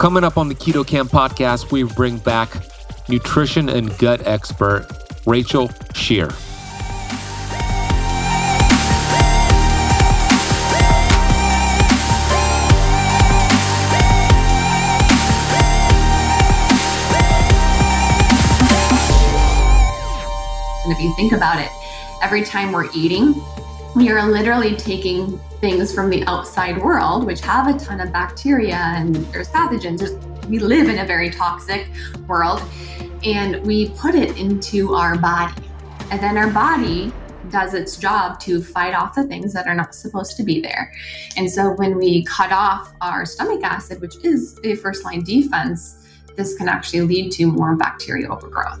Coming up on the Keto Kamp podcast, we bring back nutrition and gut expert Rachel Scheer. And if you think about it, every time we're eating, we are literally taking things from the outside world, which have a ton of bacteria and there's pathogens. There's, we live in a very toxic world and we put it into our body. And then our body does its job to fight off the things that are not supposed to be there. And so when we cut off our stomach acid, which is a first line defense, this can actually lead to more bacteria overgrowth.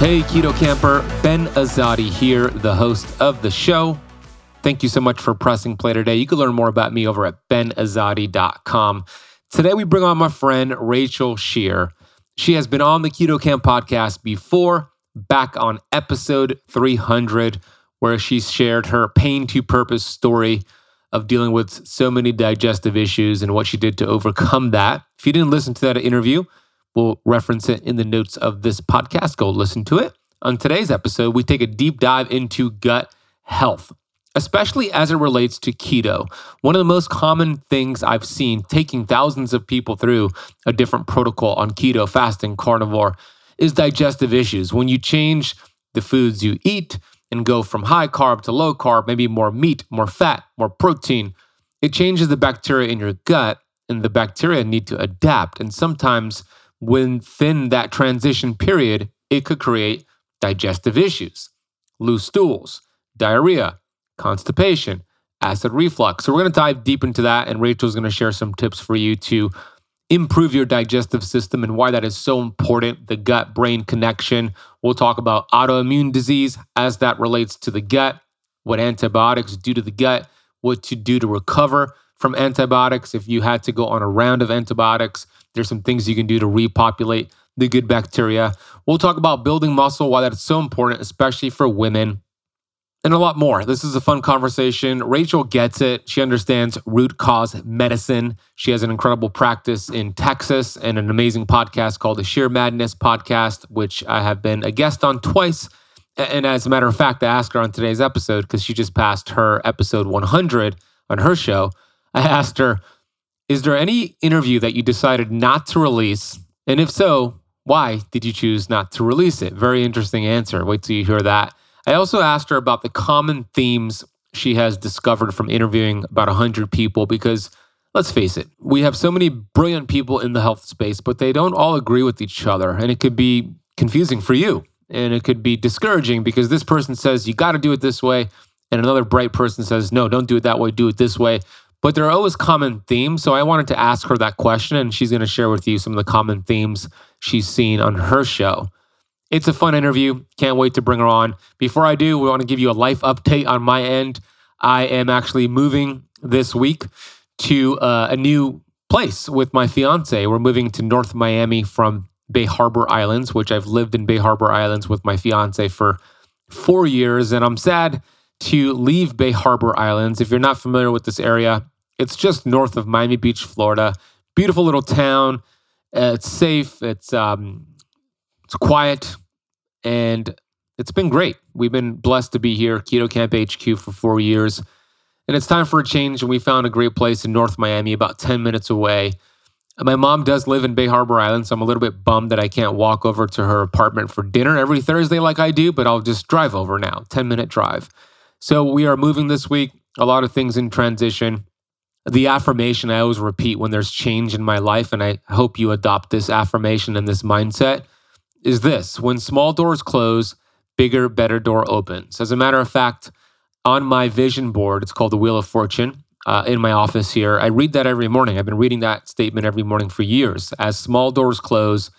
Hey, Keto Camper, Ben Azadi here, the host of the show. Thank you so much for pressing play today. You can learn more about me over at benazadi.com. Today, we bring on my friend Rachel Scheer. She has been on the Keto Kamp podcast before, back on episode 300, where she shared her pain to purpose story of dealing with so many digestive issues and what she did to overcome that. If you didn't listen to that interview, we'll reference it in the notes of this podcast. Go listen to it. On today's episode, we take a deep dive into gut health especially as it relates to keto. One of the most common things I've seen taking thousands of people through a different protocol on keto, fasting, carnivore is digestive issues. When you change the foods you eat and go from high carb to low carb, maybe more meat, more fat, more protein, it changes the bacteria in your gut and the bacteria need to adapt. And sometimes within that transition period, it could create digestive issues, loose stools, diarrhea, constipation, acid reflux. So, we're going to dive deep into that, and Rachel's going to share some tips for you to improve your digestive system and why that is so important the gut brain connection. We'll talk about autoimmune disease as that relates to the gut, what antibiotics do to the gut, what to do to recover from antibiotics. If you had to go on a round of antibiotics, there's some things you can do to repopulate the good bacteria. We'll talk about building muscle, why that's so important, especially for women and a lot more. This is a fun conversation. Rachel gets it. She understands root cause medicine. She has an incredible practice in Texas and an amazing podcast called the Scheer Madness Podcast, which I have been a guest on twice. And as a matter of fact, I asked her on today's episode because she just passed her episode 100 on her show. I asked her, Is there any interview that you decided not to release? And if so, why did you choose not to release it? Very interesting answer. Wait till you hear that. I also asked her about the common themes she has discovered from interviewing about 100 people because let's face it, we have so many brilliant people in the health space, but they don't all agree with each other. And it could be confusing for you. And it could be discouraging because this person says you got to do it this way. And another bright person says, no, don't do it that way, do it this way. But there are always common themes. So I wanted to ask her that question, and she's going to share with you some of the common themes she's seen on her show. It's a fun interview. Can't wait to bring her on. Before I do, we want to give you a life update on my end. I am actually moving this week to uh, a new place with my fiance. We're moving to North Miami from Bay Harbor Islands, which I've lived in Bay Harbor Islands with my fiance for four years. And I'm sad to leave Bay Harbor Islands. If you're not familiar with this area, it's just north of Miami Beach, Florida. Beautiful little town. Uh, it's safe. It's um, it's quiet and it's been great. We've been blessed to be here, Keto Kamp HQ, for four years. And it's time for a change. And we found a great place in North Miami, about 10 minutes away. My mom does live in Bay Harbor Island, so I'm a little bit bummed that I can't walk over to her apartment for dinner every Thursday like I do, but I'll just drive over now, 10 minute drive. So we are moving this week. a lot of things in transition. The affirmation I always repeat when there's change in my life, and I hope you adopt this affirmation and this mindset, is this when small doors close, bigger, better door opens. As a matter of fact, on my vision board, it's called the Wheel of Fortune. Uh, in my office here, I read that every morning. I've been reading that statement every morning for years. As small doors close,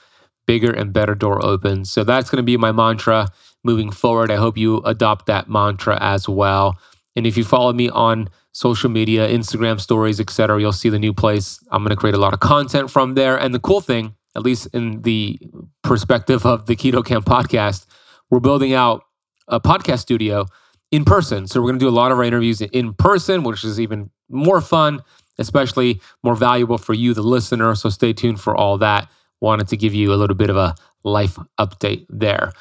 bigger and better door opens. So that's going to be my mantra moving forward. I hope you adopt that mantra as well. And if you follow me on social media, Instagram stories, etc., you'll see the new place. I'm going to create a lot of content from there. And the cool thing, at least in the perspective of the Keto Kamp podcast, we're building out a podcast studio in person. So we're going to do a lot of our interviews in person, which is even more fun, especially more valuable for you, the listener. So stay tuned for all that. Wanted to give you a little bit of a life update there.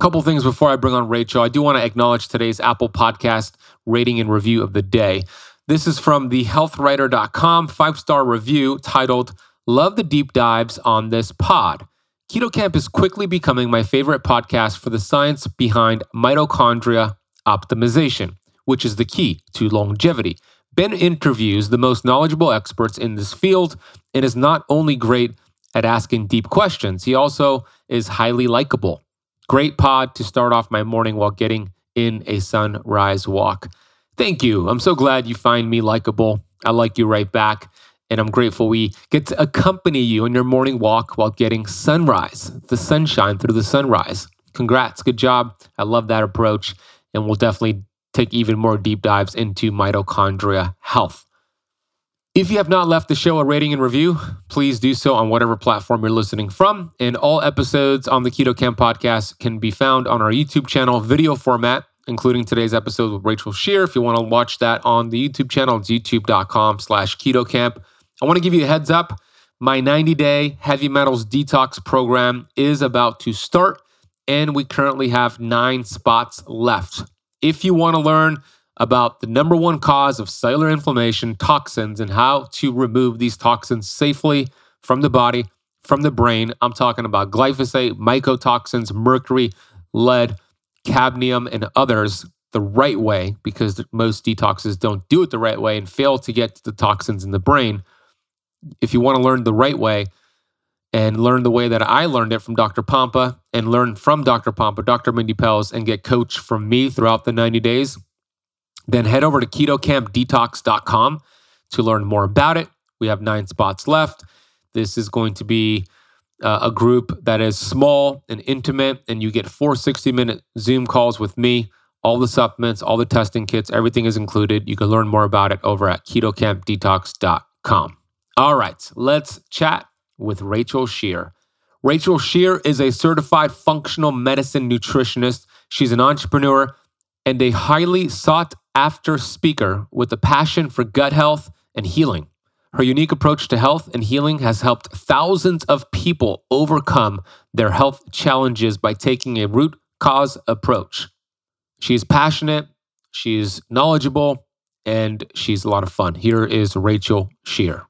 Couple things before I bring on Rachel. I do want to acknowledge today's Apple Podcast rating and review of the day. This is from the healthwriter.com five star review titled Love the Deep Dives on This Pod. Keto Kamp is quickly becoming my favorite podcast for the science behind mitochondria optimization, which is the key to longevity. Ben interviews the most knowledgeable experts in this field and is not only great at asking deep questions, he also is highly likable. Great pod to start off my morning while getting in a sunrise walk. Thank you. I'm so glad you find me likable. I like you right back. And I'm grateful we get to accompany you on your morning walk while getting sunrise, the sunshine through the sunrise. Congrats. Good job. I love that approach. And we'll definitely take even more deep dives into mitochondria health. If you have not left the show a rating and review, please do so on whatever platform you're listening from. And all episodes on the Keto Kamp podcast can be found on our YouTube channel, video format, including today's episode with Rachel Scheer. If you want to watch that on the YouTube channel, it's youtube.com slash keto kamp. I want to give you a heads up. My 90 day heavy metals detox program is about to start, and we currently have nine spots left. If you want to learn about the number one cause of cellular inflammation, toxins, and how to remove these toxins safely from the body, from the brain. I'm talking about glyphosate, mycotoxins, mercury, lead, cadmium, and others the right way because most detoxes don't do it the right way and fail to get to the toxins in the brain. If you want to learn the right way and learn the way that I learned it from Dr. Pompa and learn from Dr. Pompa, Dr. Mindy Pelz, and get coached from me throughout the 90 days, then head over to ketokampdetox.com to learn more about it. We have nine spots left. This is going to be uh, a group that is small and intimate, and you get four 60 minute Zoom calls with me. All the supplements, all the testing kits, everything is included. You can learn more about it over at ketokampdetox.com. All right, let's chat with Rachel Scheer. Rachel Scheer is a certified functional medicine nutritionist. She's an entrepreneur and a highly sought after speaker with a passion for gut health and healing. Her unique approach to health and healing has helped thousands of people overcome their health challenges by taking a root cause approach. She's passionate, she's knowledgeable, and she's a lot of fun. Here is Rachel Scheer.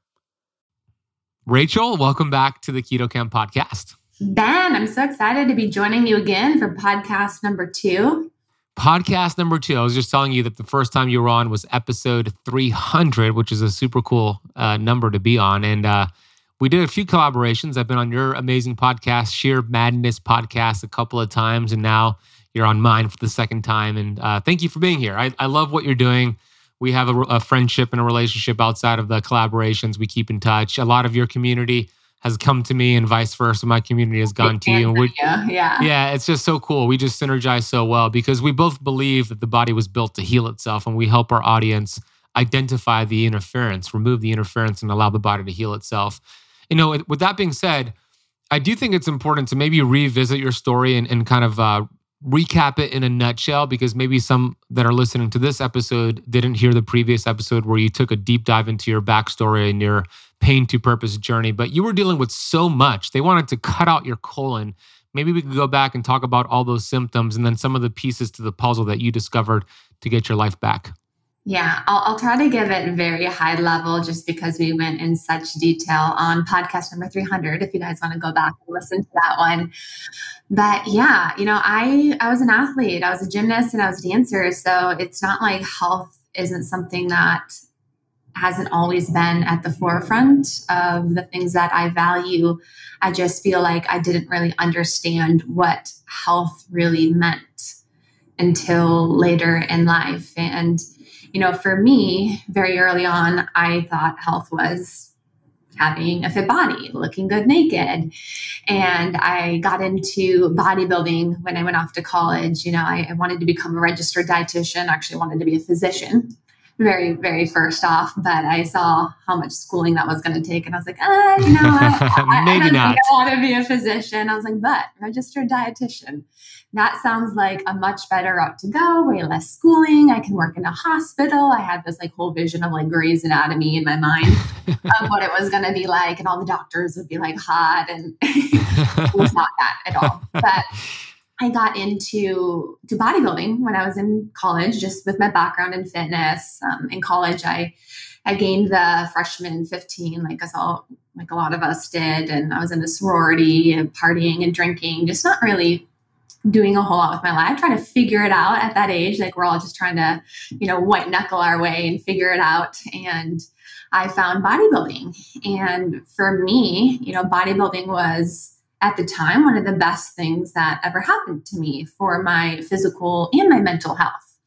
Rachel, welcome back to the Keto Kamp podcast. Ben, I'm so excited to be joining you again for podcast number two podcast number two. I was just telling you that the first time you were on was episode 300, which is a super cool uh, number to be on. And uh, we did a few collaborations. I've been on your amazing podcast, Scheer Madness podcast, a couple of times, and now you're on mine for the second time. And uh, thank you for being here. I, I love what you're doing. We have a, a friendship and a relationship outside of the collaborations. We keep in touch. A lot of your community has come to me and vice versa. My community has gone to you. And we yeah. Yeah, it's just so cool. We just synergize so well because we both believe that the body was built to heal itself and we help our audience identify the interference, remove the interference, and allow the body to heal itself. You know, with that being said, I do think it's important to maybe revisit your story and, and kind of uh, recap it in a nutshell because maybe some that are listening to this episode didn't hear the previous episode where you took a deep dive into your backstory and your pain to purpose journey, but you were dealing with so much. They wanted to cut out your colon. Maybe we could go back and talk about all those symptoms and then some of the pieces to the puzzle that you discovered to get your life back. Yeah, I'll, I'll, try to give it very high level just because we went in such detail on podcast number 300 if you guys want to go back and listen to that one. But yeah, you know, I I was an athlete, I was a gymnast and I was a dancer, so it's not like health isn't something that hasn't always been at the forefront of the things that I value. I just feel like I didn't really understand what health really meant until later in life. And, you know, for me, very early on, I thought health was having a fit body, looking good naked. And I got into bodybuilding when I went off to college. You know, I, I wanted to become a registered dietitian, actually wanted to be a physician very, very first off, but I saw how much schooling that was going to take. And I was like, ah, you know, I, maybe I, not. I want to be a physician. I was like, but registered dietitian. That sounds like a much better route to go, way less schooling. I can work in a hospital. I had this like whole vision of like Grey's Anatomy in my mind of what it was going to be like. And all the doctors would be like hot. And it was not that at all. But I got into to bodybuilding when I was in college, just with my background in fitness. Um, in college, I I gained the freshman 15, like us all, like a lot of us did, and I was in a sorority and partying and drinking, just not really doing a whole lot with my life, trying to figure it out at that age. Like we're all just trying to, you know, white knuckle our way and figure it out. And I found bodybuilding, and for me, you know, bodybuilding was at the time one of the best things that ever happened to me for my physical and my mental health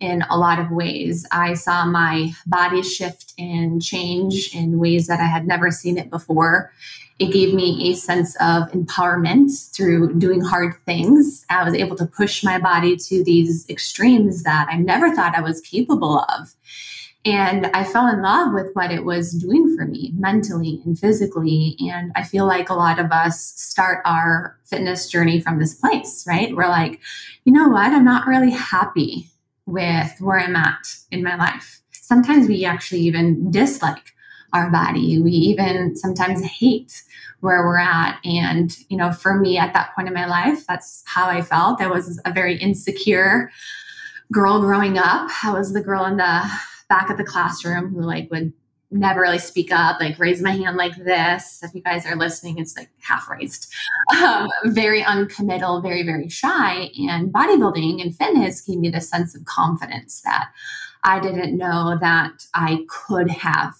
in a lot of ways. I saw my body shift and change in ways that I had never seen it before. It gave me a sense of empowerment through doing hard things. I was able to push my body to these extremes that I never thought I was capable of. And I fell in love with what it was doing for me mentally and physically. And I feel like a lot of us start our fitness journey from this place, right? We're like, you know what? I'm not really happy with where I'm at in my life. Sometimes we actually even dislike our body. We even sometimes hate where we're at. And, you know, for me at that point in my life, that's how I felt. I was a very insecure girl growing up. I was the girl in the back at the classroom who like would never really speak up, like raise my hand like this. If you guys are listening, it's like half raised. Um, very uncommittal, very, very shy. And bodybuilding and fitness gave me this sense of confidence that I didn't know that I could have.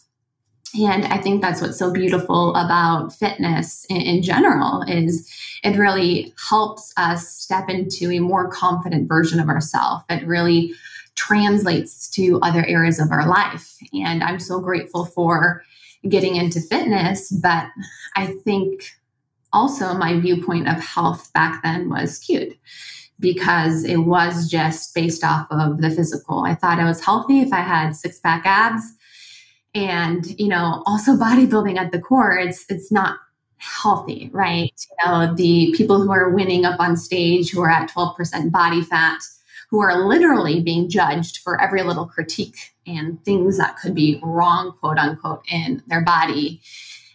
And I think that's what's so beautiful about fitness in, in general is it really helps us step into a more confident version of ourselves. It really translates to other areas of our life. And I'm so grateful for getting into fitness. But I think also my viewpoint of health back then was skewed because it was just based off of the physical. I thought I was healthy if I had six pack abs. And, you know, also bodybuilding at the core, it's it's not healthy, right? You know, the people who are winning up on stage who are at 12% body fat, who are literally being judged for every little critique and things that could be wrong, quote unquote, in their body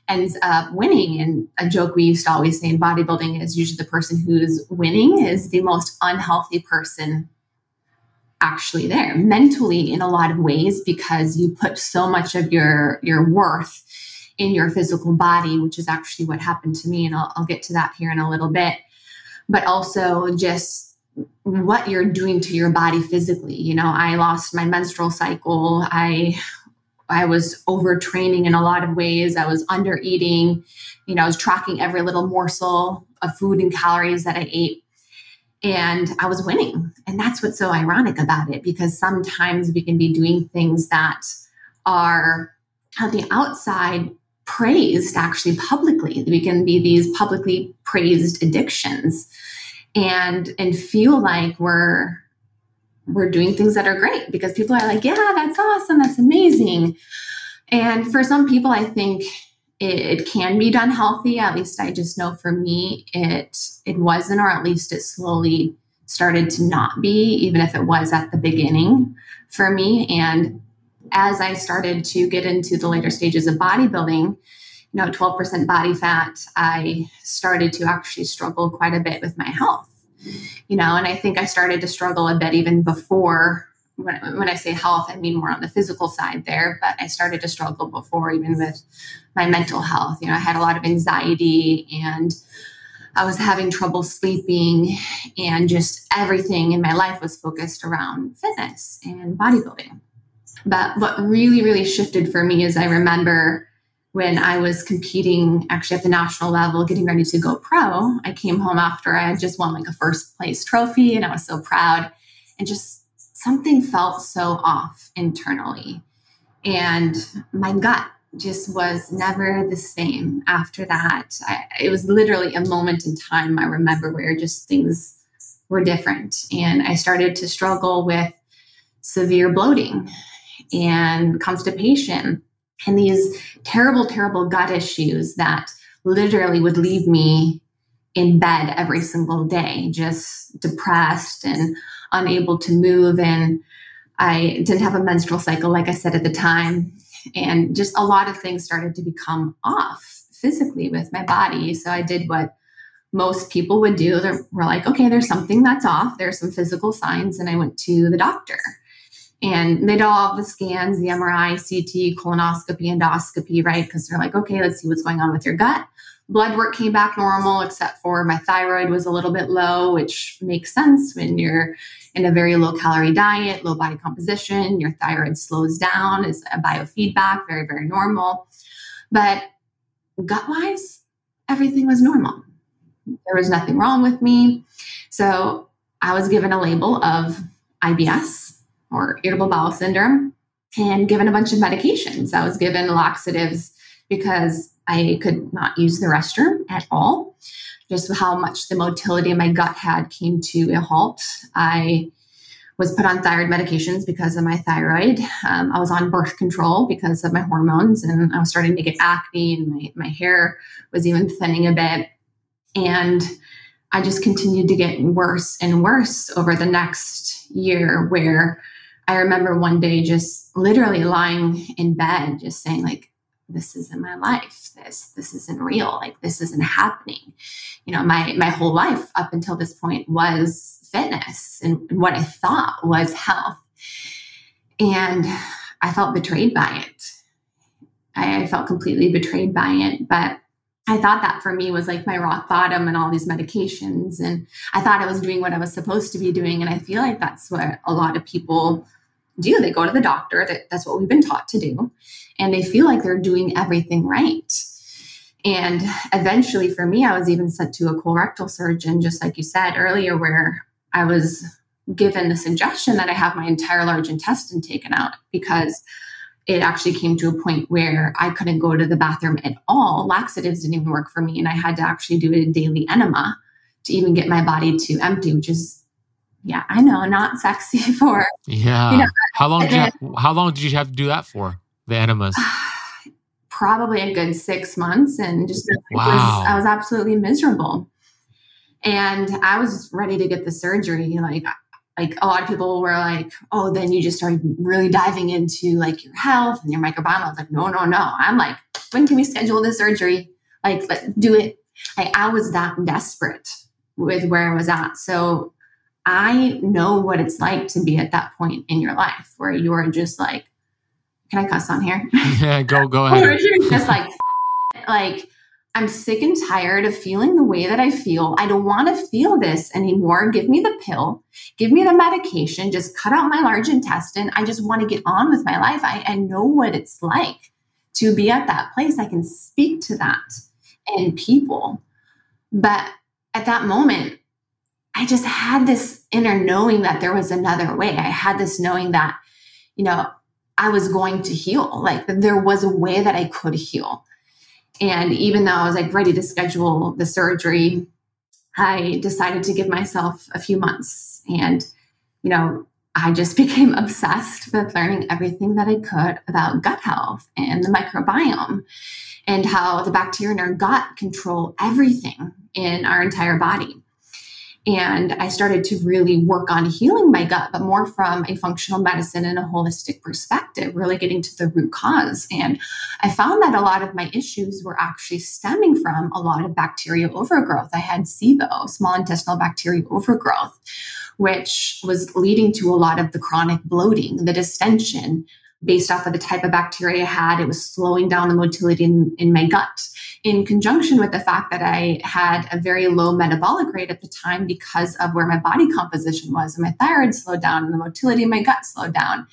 ends up winning. And a joke we used to always say in bodybuilding is usually the person who's winning is the most unhealthy person actually there mentally in a lot of ways because you put so much of your your worth in your physical body which is actually what happened to me and I'll, I'll get to that here in a little bit but also just what you're doing to your body physically. You know, I lost my menstrual cycle. I I was overtraining in a lot of ways. I was under eating. You know, I was tracking every little morsel of food and calories that I ate. And I was winning. And that's what's so ironic about it because sometimes we can be doing things that are on the outside praised actually publicly. We can be these publicly praised addictions and and feel like we're we're doing things that are great because people are like, yeah, that's awesome, that's amazing. And for some people, I think it, it, can be done healthy. At least I just know for me, it it wasn't, or at least it slowly started to not be, even if it was at the beginning for me. And as I started to get into the later stages of bodybuilding, you know 12% body fat i started to actually struggle quite a bit with my health you know and i think i started to struggle a bit even before when, when i say health i mean more on the physical side there but i started to struggle before even with my mental health you know i had a lot of anxiety and I was having trouble sleeping, and just everything in my life was focused around fitness and bodybuilding. But what really, really shifted for me is I remember when I was competing actually at the national level, getting ready to go pro, I came home after I had just won like a first place trophy and I was so proud and just something felt so off internally. And my gut just was never the same after that. I, it was literally a moment in time I remember where just things were different. And I started to struggle with severe bloating and constipation and these terrible, terrible gut issues that literally would leave me in bed every single day, just depressed and unable to move. And I didn't have a menstrual cycle, like I said at the time. And just a lot of things started to become off physically with my body. So I did what most people would do. They were like, okay, there's something that's off. There's some physical signs. And I went to the doctor. Mm-hmm. And they did all the scans, the MRI, CT, colonoscopy, endoscopy, right? Because they're like, okay, let's see what's going on with your gut. Blood work came back normal, except for my thyroid was a little bit low, which makes sense when you're in a very low calorie diet, low body composition. Your thyroid slows down, is a biofeedback, very, very normal. But gut wise, everything was normal. There was nothing wrong with me. So I was given a label of IBS or irritable bowel syndrome and given a bunch of medications. I was given laxatives because I could not use the restroom at all. Just how much the motility in my gut had came to a halt. I was put on thyroid medications because of my thyroid. Um, I was on birth control because of my hormones, and I was starting to get acne, and my, my hair was even thinning a bit. And I just continued to get worse and worse over the next year, where I remember one day just literally lying in bed, just saying, like, this isn't my life. This this isn't real. Like this isn't happening. You know, my my whole life up until this point was fitness and, what I thought was health. And I felt betrayed by it. I, I felt completely betrayed by it. But I thought that for me was like my rock bottom and all these medications. And I thought I was doing what I was supposed to be doing. And I feel like that's what a lot of people do. They go to the doctor. That, that's what we've been taught to do. And they feel like they're doing everything right. And eventually, for me, I was even sent to a colorectal surgeon, just like you said earlier, where I was given the suggestion that I have my entire large intestine taken out because it actually came to a point where I couldn't go to the bathroom at all. Laxatives didn't even work for me. And I had to actually do a daily enema to even get my body to empty, which is yeah, I know, not sexy for. Yeah. You know, how long did you have, how long did you have to do that for? The enemas. Probably a good six months, and just wow. was, I was absolutely miserable. And I was ready to get the surgery. Like, like a lot of people were like, "Oh, then you just started really diving into like your health and your microbiome." I was like, "No, no, no." I'm like, "When can we schedule the surgery? Like, let's do it." Like, I was that desperate with where I was at. So I know what it's like to be at that point in your life where you're just like, can I cuss on here? Yeah, go go ahead. or you're just like, like I'm sick and tired of feeling the way that I feel. I don't want to feel this anymore. Give me the pill, give me the medication, just cut out my large intestine. I just want to get on with my life. I, I know what it's like to be at that place. I can speak to that and people. But at that moment, I just had this inner knowing that there was another way. I had this knowing that, you know, I was going to heal. Like there was a way that I could heal. And even though I was like ready to schedule the surgery, I decided to give myself a few months. And, you know, I just became obsessed with learning everything that I could about gut health and the microbiome and how the bacteria in our gut control everything in our entire body. And I started to really work on healing my gut, but more from a functional medicine and a holistic perspective, really getting to the root cause. And I found that a lot of my issues were actually stemming from a lot of bacterial overgrowth. I had SIBO, small intestinal bacterial overgrowth, which was leading to a lot of the chronic bloating, the distension, based off of the type of bacteria I had. It was slowing down the motility in, in my gut, in conjunction with the fact that I had a very low metabolic rate at the time because of where my body composition was. And my thyroid slowed down and the motility in my gut slowed down.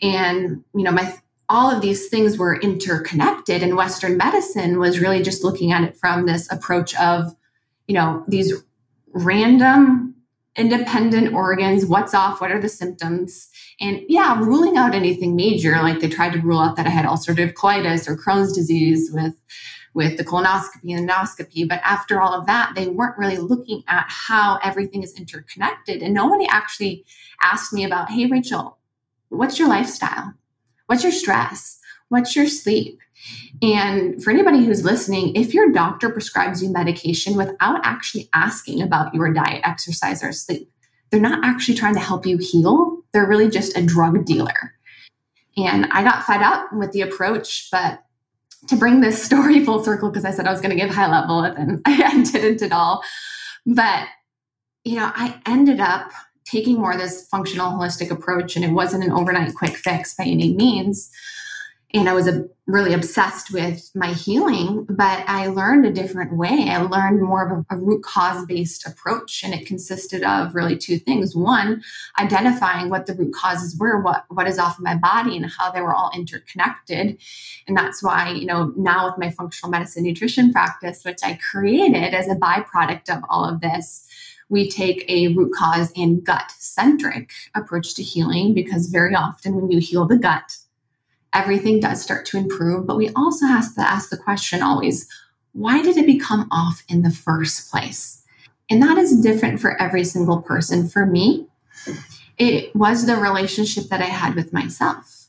And, you know, my all of these things were interconnected and western medicine was really just looking at it from this approach of you know these random independent organs what's off what are the symptoms and yeah ruling out anything major like they tried to rule out that i had ulcerative colitis or crohn's disease with with the colonoscopy and endoscopy but after all of that they weren't really looking at how everything is interconnected and nobody actually asked me about hey rachel what's your lifestyle What's your stress? What's your sleep? And for anybody who's listening, if your doctor prescribes you medication without actually asking about your diet, exercise, or sleep, they're not actually trying to help you heal. They're really just a drug dealer. And I got fed up with the approach, but to bring this story full circle, because I said I was going to give high level and then I didn't at all. But, you know, I ended up taking more of this functional holistic approach and it wasn't an overnight quick fix by any means and i was a, really obsessed with my healing but i learned a different way. I learned more of a, a root cause based approach and it consisted of really two things. One identifying what the root causes were what what is off of my body and how they were all interconnected. And that's why you know now with my functional medicine nutrition practice which i created as a byproduct of all of this we take a root cause and gut centric approach to healing because very often when you heal the gut, everything does start to improve. But we also have to ask the question always why did it become off in the first place? And that is different for every single person. For me, it was the relationship that I had with myself.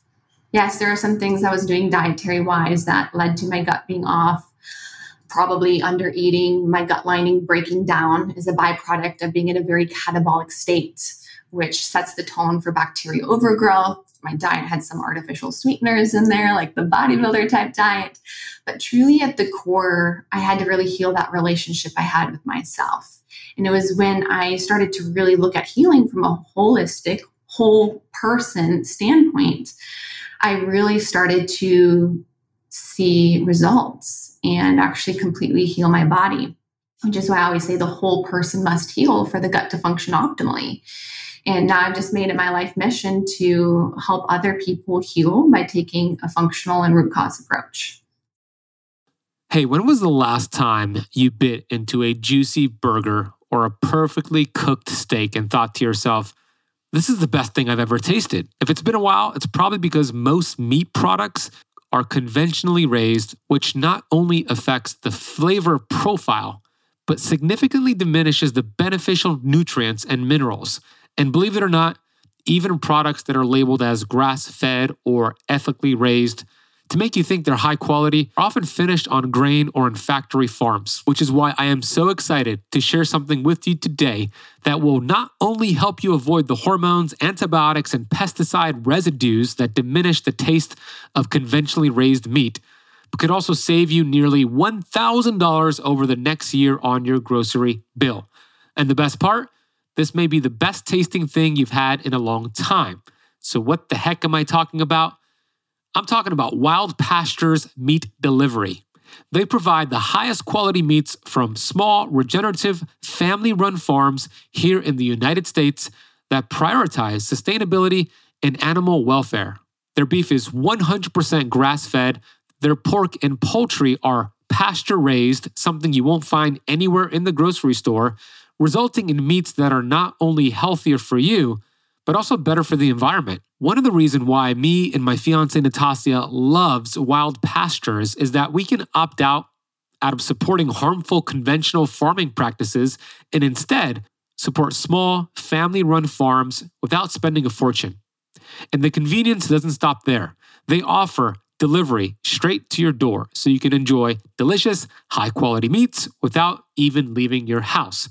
Yes, there are some things I was doing dietary wise that led to my gut being off probably under eating, my gut lining breaking down is a byproduct of being in a very catabolic state, which sets the tone for bacteria overgrowth. My diet had some artificial sweeteners in there, like the bodybuilder type diet. But truly, at the core, I had to really heal that relationship I had with myself. And it was when I started to really look at healing from a holistic, whole person standpoint, I really started to see results and actually completely heal my body, which is why I always say the whole person must heal for the gut to function optimally. And now I've just made it my life mission to help other people heal by taking a functional and root cause approach. Hey, when was the last time you bit into a juicy burger or a perfectly cooked steak and thought to yourself, this is the best thing I've ever tasted? If it's been a while, it's probably because most meat products are conventionally raised, which not only affects the flavor profile, but significantly diminishes the beneficial nutrients and minerals. And believe it or not, even products that are labeled as grass fed or ethically raised to make you think they're high quality are often finished on grain or in factory farms, which is why I am so excited to share something with you today that will not only help you avoid the hormones, antibiotics, and pesticide residues that diminish the taste of conventionally raised meat, but could also save you nearly $1,000 over the next year on your grocery bill. And the best part, this may be the best tasting thing you've had in a long time. So, what the heck am I talking about? I'm talking about Wild Pastures Meat Delivery. They provide the highest quality meats from small, regenerative, family run farms here in the United States that prioritize sustainability and animal welfare. Their beef is 100% grass fed. Their pork and poultry are pasture raised, something you won't find anywhere in the grocery store, resulting in meats that are not only healthier for you, but also better for the environment. One of the reasons why me and my fiance Natasia loves wild pastures is that we can opt out out of supporting harmful conventional farming practices and instead support small family-run farms without spending a fortune. And the convenience doesn't stop there. They offer delivery straight to your door so you can enjoy delicious, high-quality meats without even leaving your house.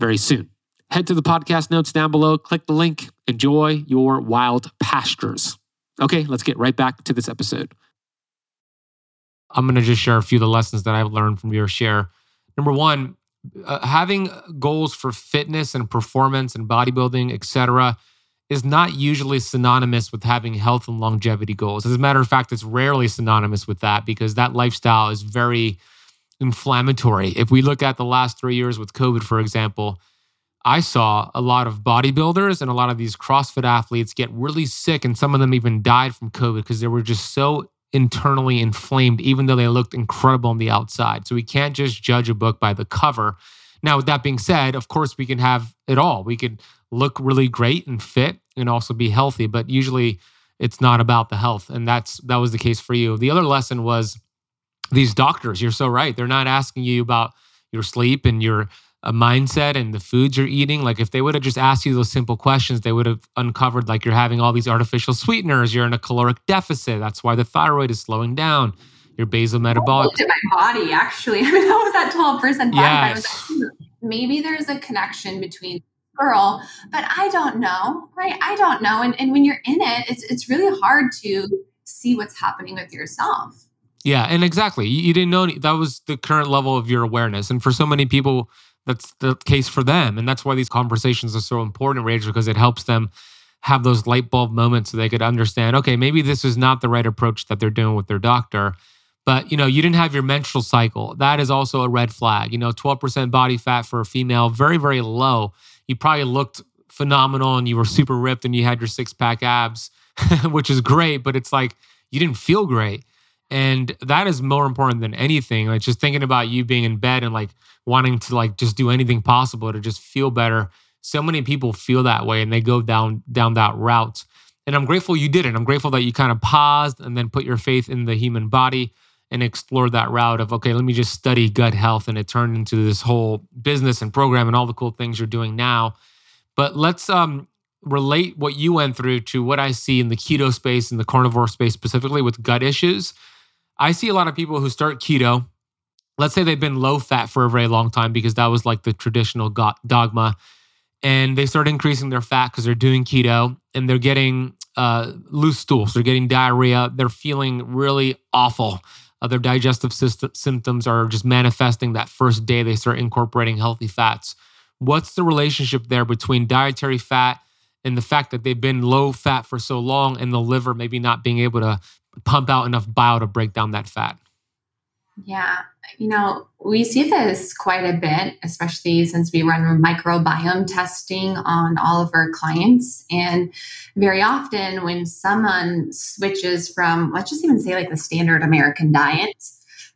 very soon. Head to the podcast notes down below, click the link, enjoy your wild pastures. Okay, let's get right back to this episode. I'm going to just share a few of the lessons that I've learned from your share. Number one, uh, having goals for fitness and performance and bodybuilding, etc., is not usually synonymous with having health and longevity goals. As a matter of fact, it's rarely synonymous with that because that lifestyle is very inflammatory. If we look at the last three years with COVID, for example, I saw a lot of bodybuilders and a lot of these CrossFit athletes get really sick, and some of them even died from COVID because they were just so internally inflamed, even though they looked incredible on the outside. So we can't just judge a book by the cover. Now, with that being said, of course, we can have it all. We could look really great and fit and also be healthy, but usually it's not about the health. And that's that was the case for you. The other lesson was these doctors, you're so right. They're not asking you about your sleep and your a mindset and the foods you're eating. Like if they would have just asked you those simple questions, they would have uncovered like you're having all these artificial sweeteners, you're in a caloric deficit. That's why the thyroid is slowing down. Your basal metabolic. I looked at my body actually. I mean, that was that 12% body yes. Hmm, maybe there's a connection between girl, but I don't know, right? I don't know. And, and when you're in it, it's, it's really hard to see what's happening with yourself. Yeah, and exactly. You, you didn't know that was the current level of your awareness. And for so many people, that's the case for them. And that's why these conversations are so important, Rage, because it helps them have those light bulb moments so they could understand, okay, maybe this is not the right approach that they're doing with their doctor. But you know, you didn't have your menstrual cycle. That is also a red flag. You know, 12% body fat for a female, very, very low. You probably looked phenomenal and you were super ripped and you had your six pack abs, which is great, but it's like you didn't feel great. And that is more important than anything. Like just thinking about you being in bed and like wanting to like just do anything possible to just feel better. So many people feel that way and they go down down that route. And I'm grateful you did it. I'm grateful that you kind of paused and then put your faith in the human body and explored that route of okay, let me just study gut health and it turned into this whole business and program and all the cool things you're doing now. But let's um relate what you went through to what I see in the keto space and the carnivore space specifically with gut issues I see a lot of people who start keto. Let's say they've been low fat for a very long time because that was like the traditional dogma. And they start increasing their fat because they're doing keto and they're getting uh, loose stools, they're getting diarrhea, they're feeling really awful. Uh, their digestive system, symptoms are just manifesting that first day they start incorporating healthy fats. What's the relationship there between dietary fat and the fact that they've been low fat for so long and the liver maybe not being able to pump out enough bile to break down that fat. Yeah, you know, we see this quite a bit, especially since we run microbiome testing on all of our clients. And very often, when someone switches from, let's just even say, like the standard American diet,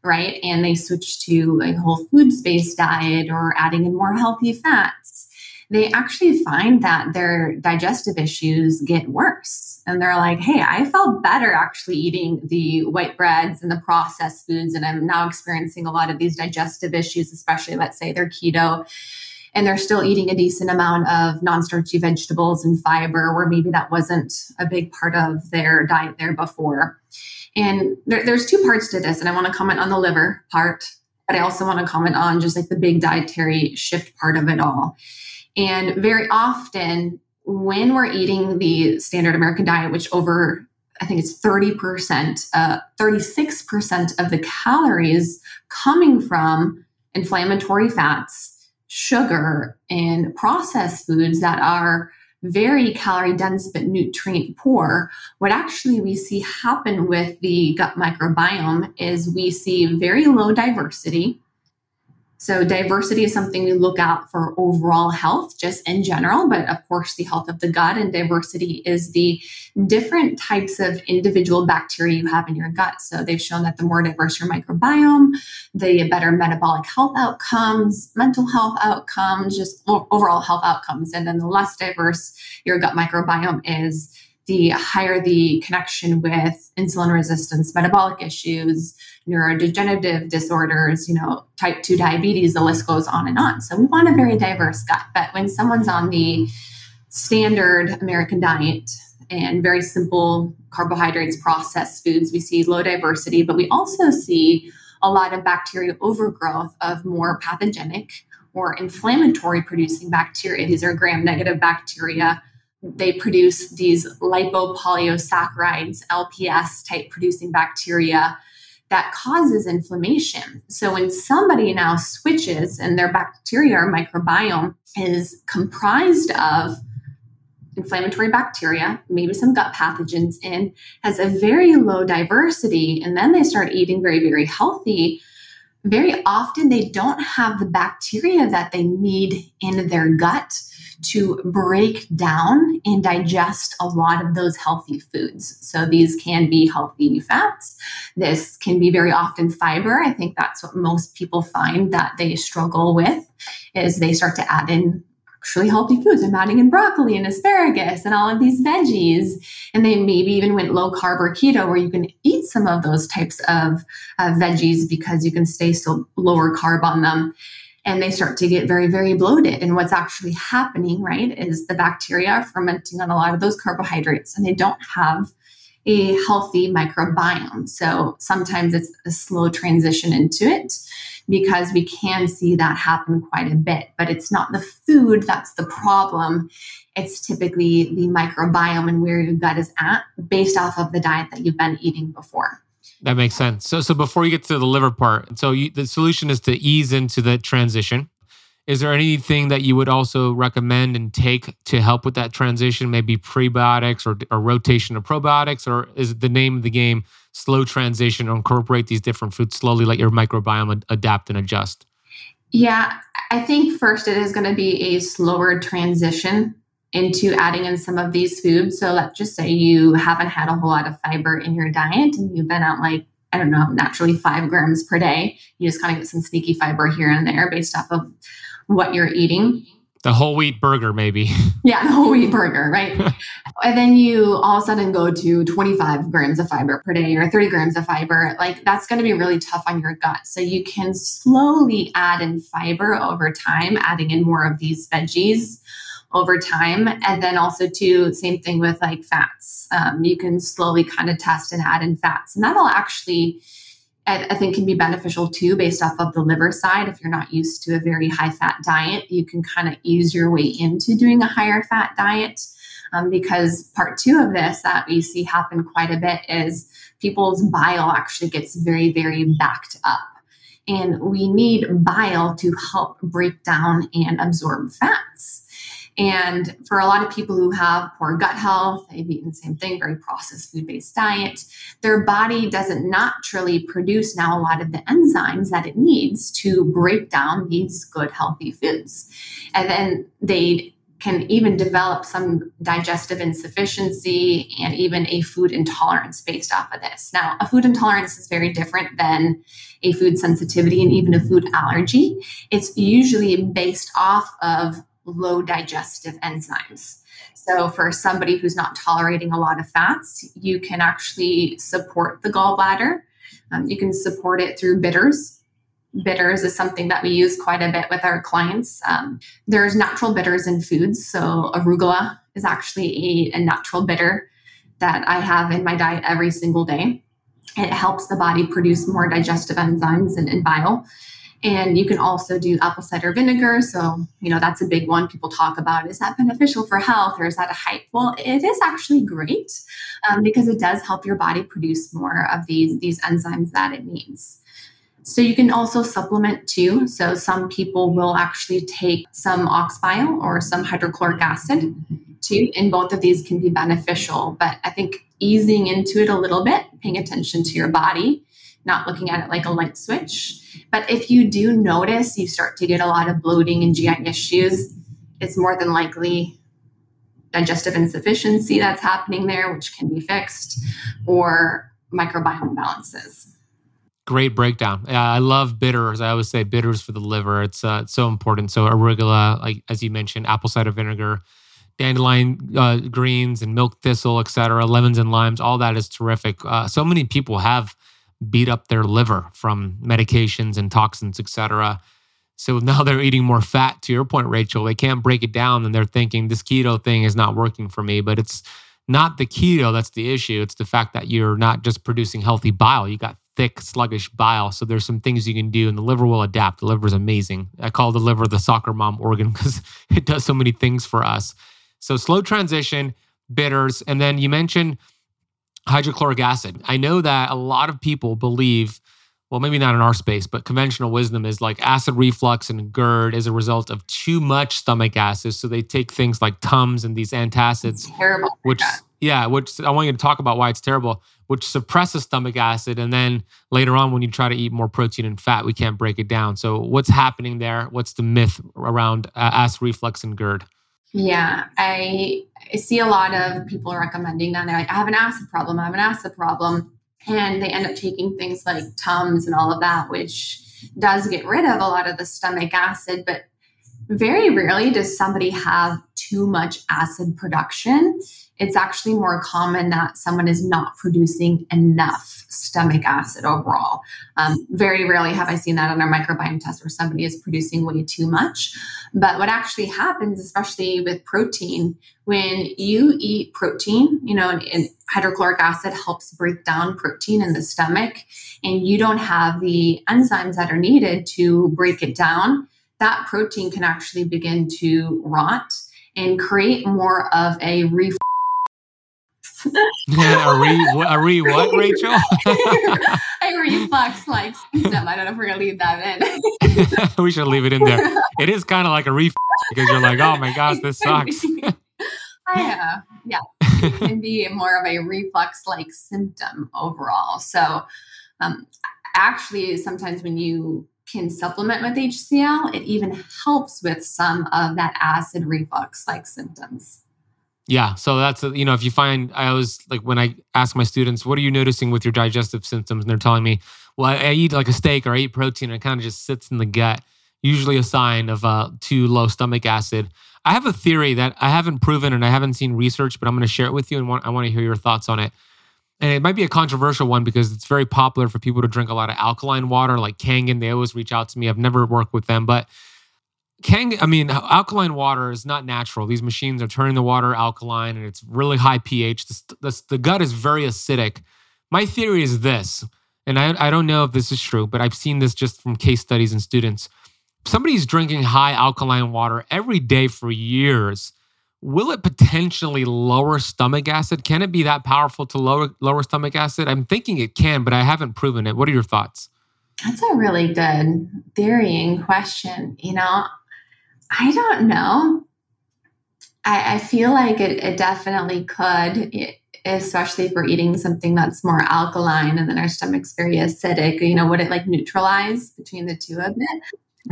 right, and they switch to a whole foods based diet or adding in more healthy fats, they actually find that their digestive issues get worse. And they're like, hey, I felt better actually eating the white breads and the processed foods. And I'm now experiencing a lot of these digestive issues, especially let's say they're keto and they're still eating a decent amount of non-starchy vegetables and fiber where maybe that wasn't a big part of their diet there before and there, there's two parts to this and i want to comment on the liver part but i also want to comment on just like the big dietary shift part of it all and very often, when we're eating the standard American diet, which over I think it's 30%, uh, 36% of the calories coming from inflammatory fats, sugar, and processed foods that are very calorie dense but nutrient poor. What actually we see happen with the gut microbiome is we see very low diversity so, diversity is something we look out for overall health, just in general, but of course, the health of the gut. And diversity is the different types of individual bacteria you have in your gut. So, they've shown that the more diverse your microbiome, the better metabolic health outcomes, mental health outcomes, just overall health outcomes. And then the less diverse your gut microbiome is, the higher the connection with insulin resistance, metabolic issues, neurodegenerative disorders, you know, type 2 diabetes, the list goes on and on. So we want a very diverse gut. But when someone's on the standard American diet and very simple carbohydrates, processed foods, we see low diversity, but we also see a lot of bacterial overgrowth of more pathogenic or inflammatory producing bacteria. These are gram negative bacteria they produce these lipopolysaccharides, LPS type producing bacteria that causes inflammation. So when somebody now switches and their bacteria or microbiome is comprised of inflammatory bacteria, maybe some gut pathogens in, has a very low diversity, and then they start eating very, very healthy, very often they don't have the bacteria that they need in their gut to break down and digest a lot of those healthy foods. So these can be healthy fats. This can be very often fiber. I think that's what most people find that they struggle with is they start to add in actually healthy foods. I'm adding in broccoli and asparagus and all of these veggies. And they maybe even went low carb or keto where you can eat some of those types of uh, veggies because you can stay still lower carb on them and they start to get very, very bloated. And what's actually happening, right, is the bacteria are fermenting on a lot of those carbohydrates and they don't have a healthy microbiome. So sometimes it's a slow transition into it because we can see that happen quite a bit. But it's not the food that's the problem. It's typically the microbiome and where your gut is at based off of the diet that you've been eating before. That makes sense. So, so before you get to the liver part, so you, the solution is to ease into the transition. Is there anything that you would also recommend and take to help with that transition? Maybe prebiotics or, rotation of probiotics, or is the name of the game slow transition or incorporate these different foods slowly, let your microbiome adapt and adjust? Yeah, I think first it is going to be a slower transition into adding in some of these foods. So let's just say you haven't had a whole lot of fiber in your diet and you've been at like, I don't know, naturally five grams per day. You just kind of get some sneaky fiber here and there based off of what you're eating. The whole wheat burger, maybe. Yeah, the whole wheat burger, right? and then you all of a sudden go to 25 grams of fiber per day or 30 grams of fiber. Like that's going to be really tough on your gut. So you can slowly add in fiber over time, adding in more of these veggies over time. And then also too, same thing with like fats. Um, you can slowly kind of test and add in fats. And that'll actually, I, think, can be beneficial too, based off of the liver side. If you're not used to a very high fat diet, you can kind of ease your way into doing a higher fat diet. Um, because part two of this that we see happen quite a bit is people's bile actually gets very, very backed up. And we need bile to help break down and absorb fats. And for a lot of people who have poor gut health, they've eaten the same thing, very processed food based diet, their body doesn't naturally produce now a lot of the enzymes that it needs to break down these good, healthy foods. And then they can even develop some digestive insufficiency and even a food intolerance based off of this. Now, a food intolerance is very different than a food sensitivity and even a food allergy. It's usually based off of low digestive enzymes. So, for somebody who's not tolerating a lot of fats, you can actually support the gallbladder. Um, you can support it through bitters. Bitters is something that we use quite a bit with our clients. Um, there's natural bitters in foods. So, arugula is actually a, a natural bitter that I have in my diet every single day. It helps the body produce more digestive enzymes and, and bile. And you can also do apple cider vinegar. So, you know, that's a big one people talk about. Is that beneficial for health or is that a hype? Well, it is actually great um, because it does help your body produce more of these, these enzymes that it needs. So you can also supplement too. So some people will actually take some ox bile or some hydrochloric acid too. And both of these can be beneficial. But I think easing into it a little bit, paying attention to your body, not looking at it like a light switch. But if you do notice you start to get a lot of bloating and GI issues, it's more than likely digestive insufficiency that's happening there, which can be fixed, or microbiome imbalances. Great breakdown. I love bitters. I always say bitters for the liver. It's uh, it's so important. So arugula, like as you mentioned, apple cider vinegar, dandelion uh, greens and milk thistle, etc., lemons and limes. All that is terrific. Uh, so many people have beat up their liver from medications and toxins, etc. So now they're eating more fat. To your point, Rachel, they can't break it down, and they're thinking this keto thing is not working for me. But it's not the keto that's the issue. It's the fact that you're not just producing healthy bile. You got thick, sluggish bile. So there's some things you can do, and the liver will adapt. The liver is amazing. I call the liver the soccer mom organ because it does so many things for us. So slow transition, bitters, and then you mentioned hydrochloric acid. I know that a lot of people believe, well, maybe not in our space, but conventional wisdom is like acid reflux and GERD is a result of too much stomach acid. So they take things like Tums and these antacids, It's terrible. which yeah, which I want you to talk about why it's terrible, which suppresses stomach acid, and then later on when you try to eat more protein and fat, we can't break it down. So what's happening there? What's the myth around uh, acid reflux and GERD? Yeah, I, see a lot of people recommending that. They're like, I have an acid problem, I have an acid problem. And they end up taking things like Tums and all of that, which does get rid of a lot of the stomach acid. But very rarely does somebody have too much acid production. It's actually more common that someone is not producing enough stomach acid overall. Um, very rarely have I seen that on our microbiome test where somebody is producing way too much. But what actually happens, especially with protein, when you eat protein, you know, and, and hydrochloric acid helps break down protein in the stomach, and you don't have the enzymes that are needed to break it down, that protein can actually begin to rot and create more of a reflux. a re a re what, Rachel? a reflux like symptom. I don't know if we're gonna leave that in. we should leave it in there. It is kind of like a re because you're like, oh my gosh, this sucks. yeah, yeah, it can be more of a reflux-like symptom overall. So, um, actually, sometimes when you can supplement with HCl, it even helps with some of that acid reflux-like symptoms. Yeah. So that's, you know, if you find, I always like when I ask my students, what are you noticing with your digestive symptoms? And they're telling me, well, I, I eat like a steak or I eat protein and it kind of just sits in the gut, usually a sign of uh, too low stomach acid. I have a theory that I haven't proven and I haven't seen research, but I'm going to share it with you and want, I want to hear your thoughts on it. And it might be a controversial one because it's very popular for people to drink a lot of alkaline water, like Kangen. They always reach out to me. I've never worked with them, but Kang, I mean, alkaline water is not natural. These machines are turning the water alkaline and it's really high pH. The, the, the gut is very acidic. My theory is this, and I, I don't know if this is true, but I've seen this just from case studies and students. Somebody's drinking high alkaline water every day for years. Will it potentially lower stomach acid? Can it be that powerful to lower lower stomach acid? I'm thinking it can, but I haven't proven it. What are your thoughts? That's a really good theorying question. You know, I don't know. I, I feel like it, it definitely could, especially if we're eating something that's more alkaline and then our stomach's very acidic. You know, would it like neutralize between the two of it?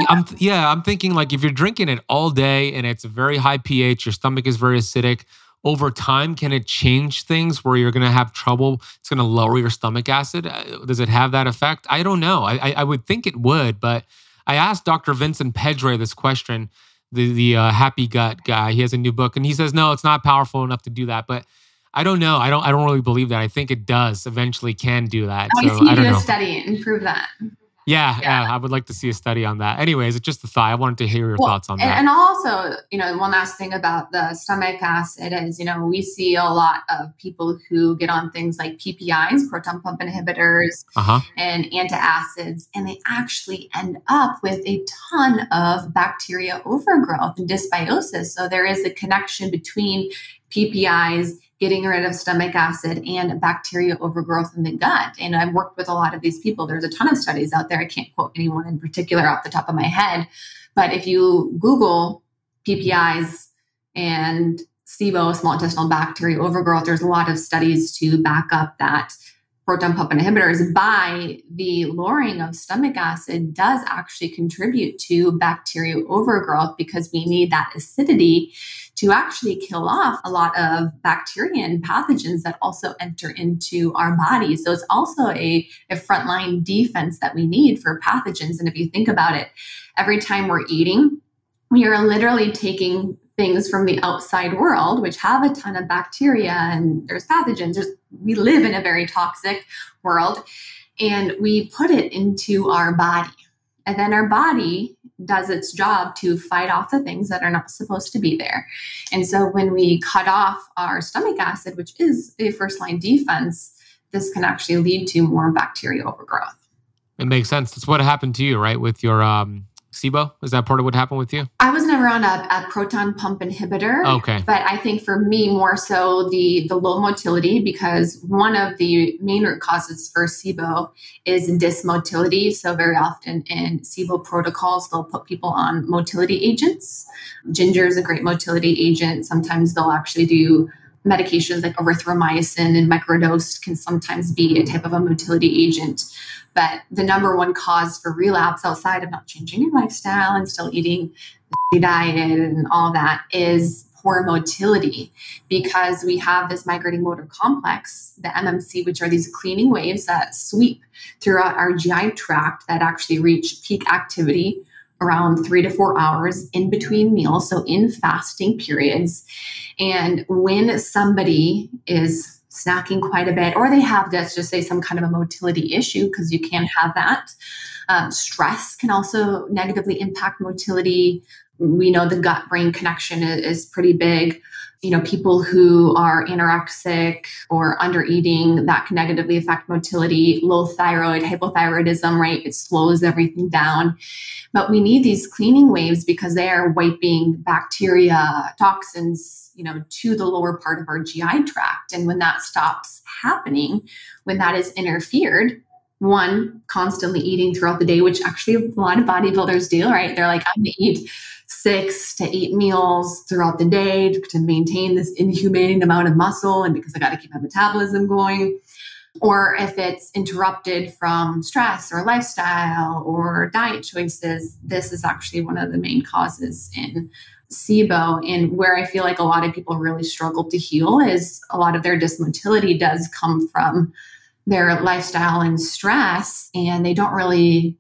I'm yeah, I'm thinking like if you're drinking it all day and it's a very high pH, your stomach is very acidic. Over time, can it change things where you're going to have trouble? It's going to lower your stomach acid. Uh, Does it have that effect? I don't know. I, I, I would think it would, but I asked Dr. Vincent Pedre this question, the the uh, Happy Gut guy. He has a new book, and he says no, it's not powerful enough to do that. But I don't know. I don't. I don't really believe that. I think it does eventually can do that. I so want to I see you don't do know. a study and prove that. Yeah, Yeah. yeah, I would like to see a study on that. Anyways, it's just a thought. I wanted to hear your Well, thoughts on and, that. and also, you know, one last thing about the stomach acid is, you know, we see a lot of people who get on things like PPIs, proton pump inhibitors, Uh huh. and antacids, and they actually end up with a ton of bacteria overgrowth and dysbiosis. So there is a connection between PPIs, getting rid of stomach acid, and bacteria overgrowth in the gut. And I've worked with a lot of these people. There's a ton of studies out there. I can't quote anyone in particular off the top of my head, but if you Google PPIs and SIBO, small intestinal bacteria overgrowth, there's a lot of studies to back up that proton pump inhibitors by the lowering of stomach acid does actually contribute to bacteria overgrowth because we need that acidity to actually kill off a lot of bacteria and pathogens that also enter into our bodies. So it's also a, a frontline defense that we need for pathogens. And if you think about it, every time we're eating, we are literally taking things from the outside world, which have a ton of bacteria and there's pathogens. There's, we live in a very toxic world, and we put it into our body. And then our body does its job to fight off the things that are not supposed to be there. And so when we cut off our stomach acid, which is a first line defense, this can actually lead to more bacteria overgrowth. It makes sense. That's what happened to you, right? With your um, SIBO? Is that part of what happened with you? I was never on a, a, proton pump inhibitor. Okay. But I think for me, more so the, the low motility, because one of the main root causes for SIBO is dysmotility. So, very often in SIBO protocols, they'll put people on motility agents. Ginger is a great motility agent. Sometimes they'll actually do medications like erythromycin and microdose can sometimes be a type of a motility agent. But the number one cause for relapse outside of not changing your lifestyle and still eating the diet and all that is poor motility because we have this migrating motor complex, the MMC, which are these cleaning waves that sweep throughout our GI tract that actually reach peak activity around three to four hours in between meals, so in fasting periods. And when somebody is snacking quite a bit, or they have, let's just say, some kind of a motility issue, because you can have that. Um, stress can also negatively impact motility. We know the gut brain connection is, is pretty big. You know people who are anorexic or under eating that can negatively affect motility low thyroid hypothyroidism right? It slows everything down. But we need these cleaning waves because they are wiping bacteria toxins you know to the lower part of our gi tract. And when that stops happening when that is interfered one constantly eating throughout the day which actually a lot of bodybuilders do right they're like i'm gonna eat six to eight meals throughout the day to maintain this inhumane amount of muscle and because I got to keep my metabolism going. Or if it's interrupted from stress or lifestyle or diet choices, this is actually one of the main causes in SIBO. And where I feel like a lot of people really struggle to heal is a lot of their dysmotility does come from their lifestyle and stress, and they don't really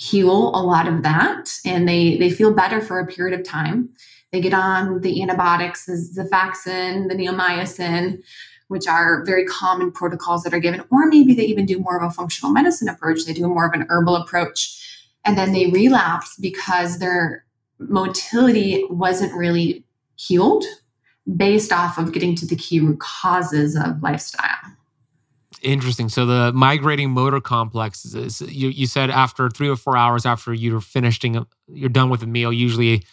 heal a lot of that and they they feel better for a period of time. They get on the antibiotics the Xifaxan, the neomycin which are very common protocols that are given or maybe they even do more of a functional medicine approach. They do more of an herbal approach and then they relapse because their motility wasn't really healed based off of getting to the key root causes of lifestyle Interesting. So the migrating motor complex is you, you said after three or four hours after you're finishing, you're done with a meal. Usually,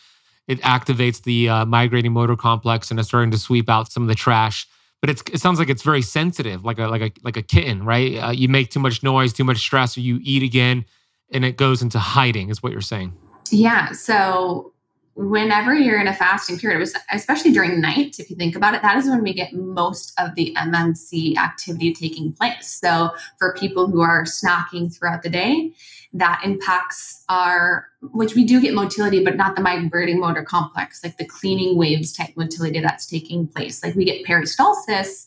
it activates the uh, migrating motor complex and it's starting to sweep out some of the trash. But it sounds like it's very sensitive, like a like a like a kitten, right? Uh, you make too much noise, too much stress, or you eat again, and it goes into hiding. Is what you're saying? Yeah. So whenever you're in a fasting period, especially during night, if you think about it, that is when we get most of the MMC activity taking place. So for people who are snacking throughout the day, that impacts our, which we do get motility, but not the migrating motor complex, like the cleaning waves type motility that's taking place. Like we get peristalsis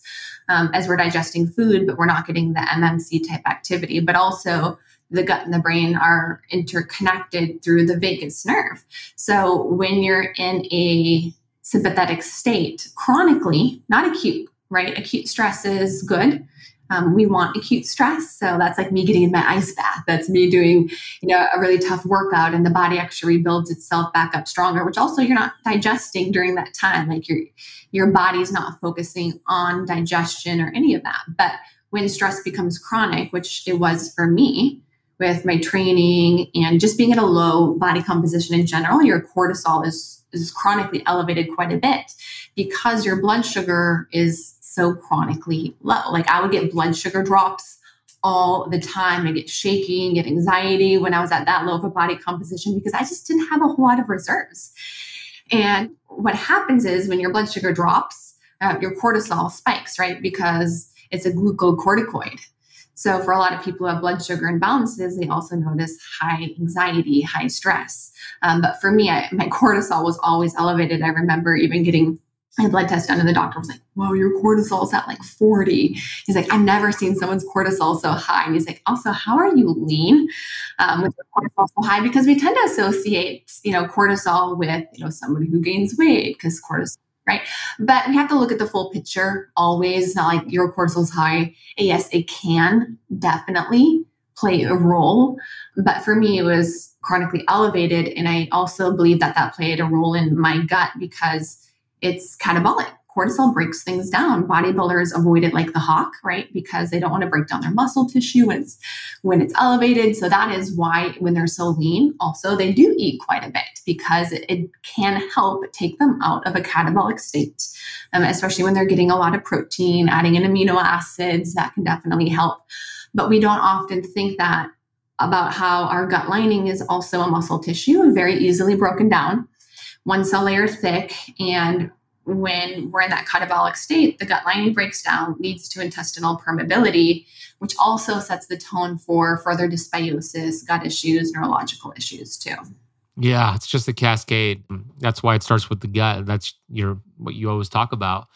um, as we're digesting food, but we're not getting the MMC type activity, but also the gut and the brain are interconnected through the vagus nerve. So when you're in a sympathetic state chronically, not acute, right? Acute stress is good. Um, we want acute stress. So that's like me getting in my ice bath. That's me doing, you know, a really tough workout and the body actually rebuilds itself back up stronger, which also you're not digesting during that time. Like your your body's not focusing on digestion or any of that. But when stress becomes chronic, which it was for me, with my training and just being at a low body composition in general, your cortisol is, is chronically elevated quite a bit because your blood sugar is so chronically low. Like I would get blood sugar drops all the time. I get shaky and get anxiety when I was at that low of a body composition because I just didn't have a whole lot of reserves. And what happens is when your blood sugar drops, uh, your cortisol spikes, right? Because it's a glucocorticoid. So, for a lot of people who have blood sugar imbalances, they also notice high anxiety, high stress. Um, but for me, I, my cortisol was always elevated. I remember even getting had blood test done and the doctor was like, whoa, your cortisol's at like 40. He's like, I've never seen someone's cortisol so high. And he's like, also, how are you lean um, with your cortisol so high? Because we tend to associate, you know, cortisol with, you know, somebody who gains weight because cortisol, right? But we have to look at the full picture always. It's not like your cortisol's high. And yes, it can definitely play a role. But for me, it was chronically elevated. And I also believe that that played a role in my gut because it's catabolic. Cortisol breaks things down. Bodybuilders avoid it like the hawk, right? Because they don't want to break down their muscle tissue when it's when it's elevated. So that is why when they're so lean, also they do eat quite a bit because it, can help take them out of a catabolic state, um, especially when they're getting a lot of protein, adding in amino acids. That can definitely help. But we don't often think that about how our gut lining is also a muscle tissue, and very easily broken down one cell layer thick. And when we're in that catabolic state, the gut lining breaks down, leads to intestinal permeability, which also sets the tone for further dysbiosis, gut issues, neurological issues too. Yeah, it's just a cascade. That's why it starts with the gut. That's your what you always talk about.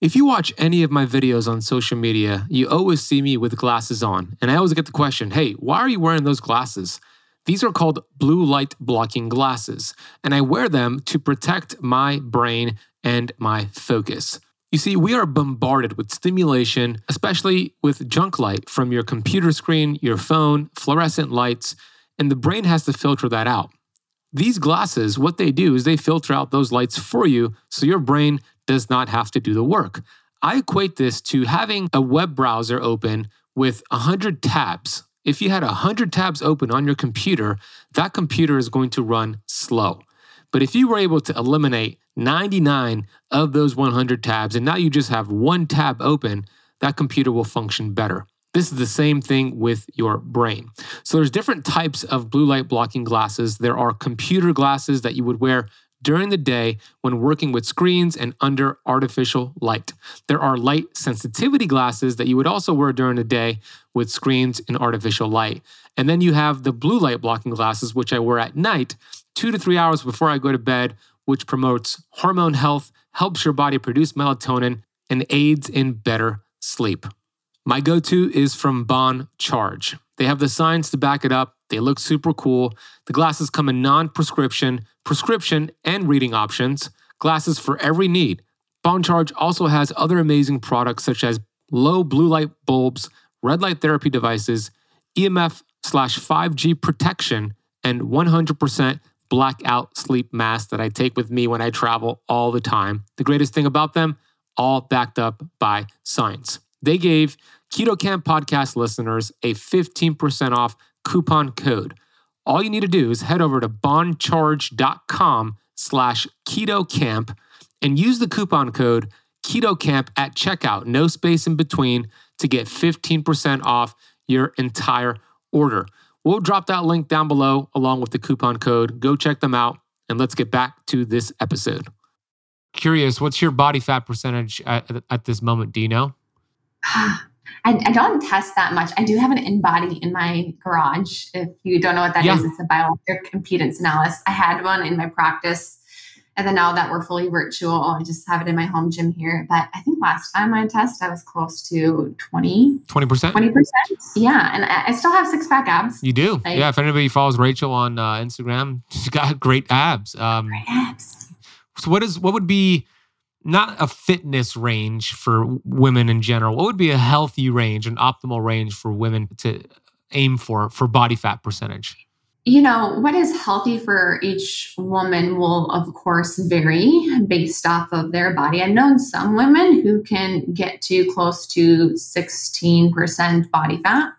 If you watch any of my videos on social media, you always see me with glasses on. And I always get the question, "Hey, why are you wearing those glasses?" These are called blue light blocking glasses, and I wear them to protect my brain and my focus. You see, we are bombarded with stimulation, especially with junk light from your computer screen, your phone, fluorescent lights, and the brain has to filter that out. These glasses, what they do is they filter out those lights for you so your brain does not have to do the work. I equate this to having a web browser open with 100 tabs if you had 100 tabs open on your computer, that computer is going to run slow. But if you were able to eliminate 99 of those 100 tabs and now you just have one tab open, that computer will function better. This is the same thing with your brain. So there's different types of blue light blocking glasses. There are computer glasses that you would wear during the day when working with screens and under artificial light. There are light sensitivity glasses that you would also wear during the day with screens and artificial light. And then you have the blue light blocking glasses, which I wear at night, two to three hours before I go to bed, which promotes hormone health, helps your body produce melatonin, and aids in better sleep. My go to is from Bon Charge. They have the science to back it up. They look super cool. The glasses come in non prescription, prescription, and reading options. Glasses for every need. BonCharge also has other amazing products such as low blue light bulbs, red light therapy devices, EMF slash 5G protection, and 100% blackout sleep mask that I take with me when I travel all the time. The greatest thing about them, all backed up by science. They gave Keto Kamp podcast listeners a 15% off coupon code. All you need to do is head over to boncharge.com slash ketokamp and use the coupon code ketokamp at checkout, no space in between, to get 15% off your entire order. We'll drop that link down below along with the coupon code. Go check them out and let's get back to this episode. Curious, what's your body fat percentage at, at this moment? Do you know? I, I, don't test that much. I do have an InBody in my garage. If you don't know what that yeah. is, it's a bioelectric impedance analysis. I had one in my practice. And then now that we're fully virtual, I just have it in my home gym here. But I think last time I tested, I was close to 20. 20%? 20%. Yeah. And I, I still have six pack abs. You do? Like, yeah. If anybody follows Rachel on uh, Instagram, she's got great abs. Um, great abs. So what is what would be not a fitness range for women in general. What would be a healthy range, an optimal range for women to aim for for body fat percentage? You know, what is healthy for each woman will, of course, vary based off of their body. I've known some women who can get to close to 16% body fat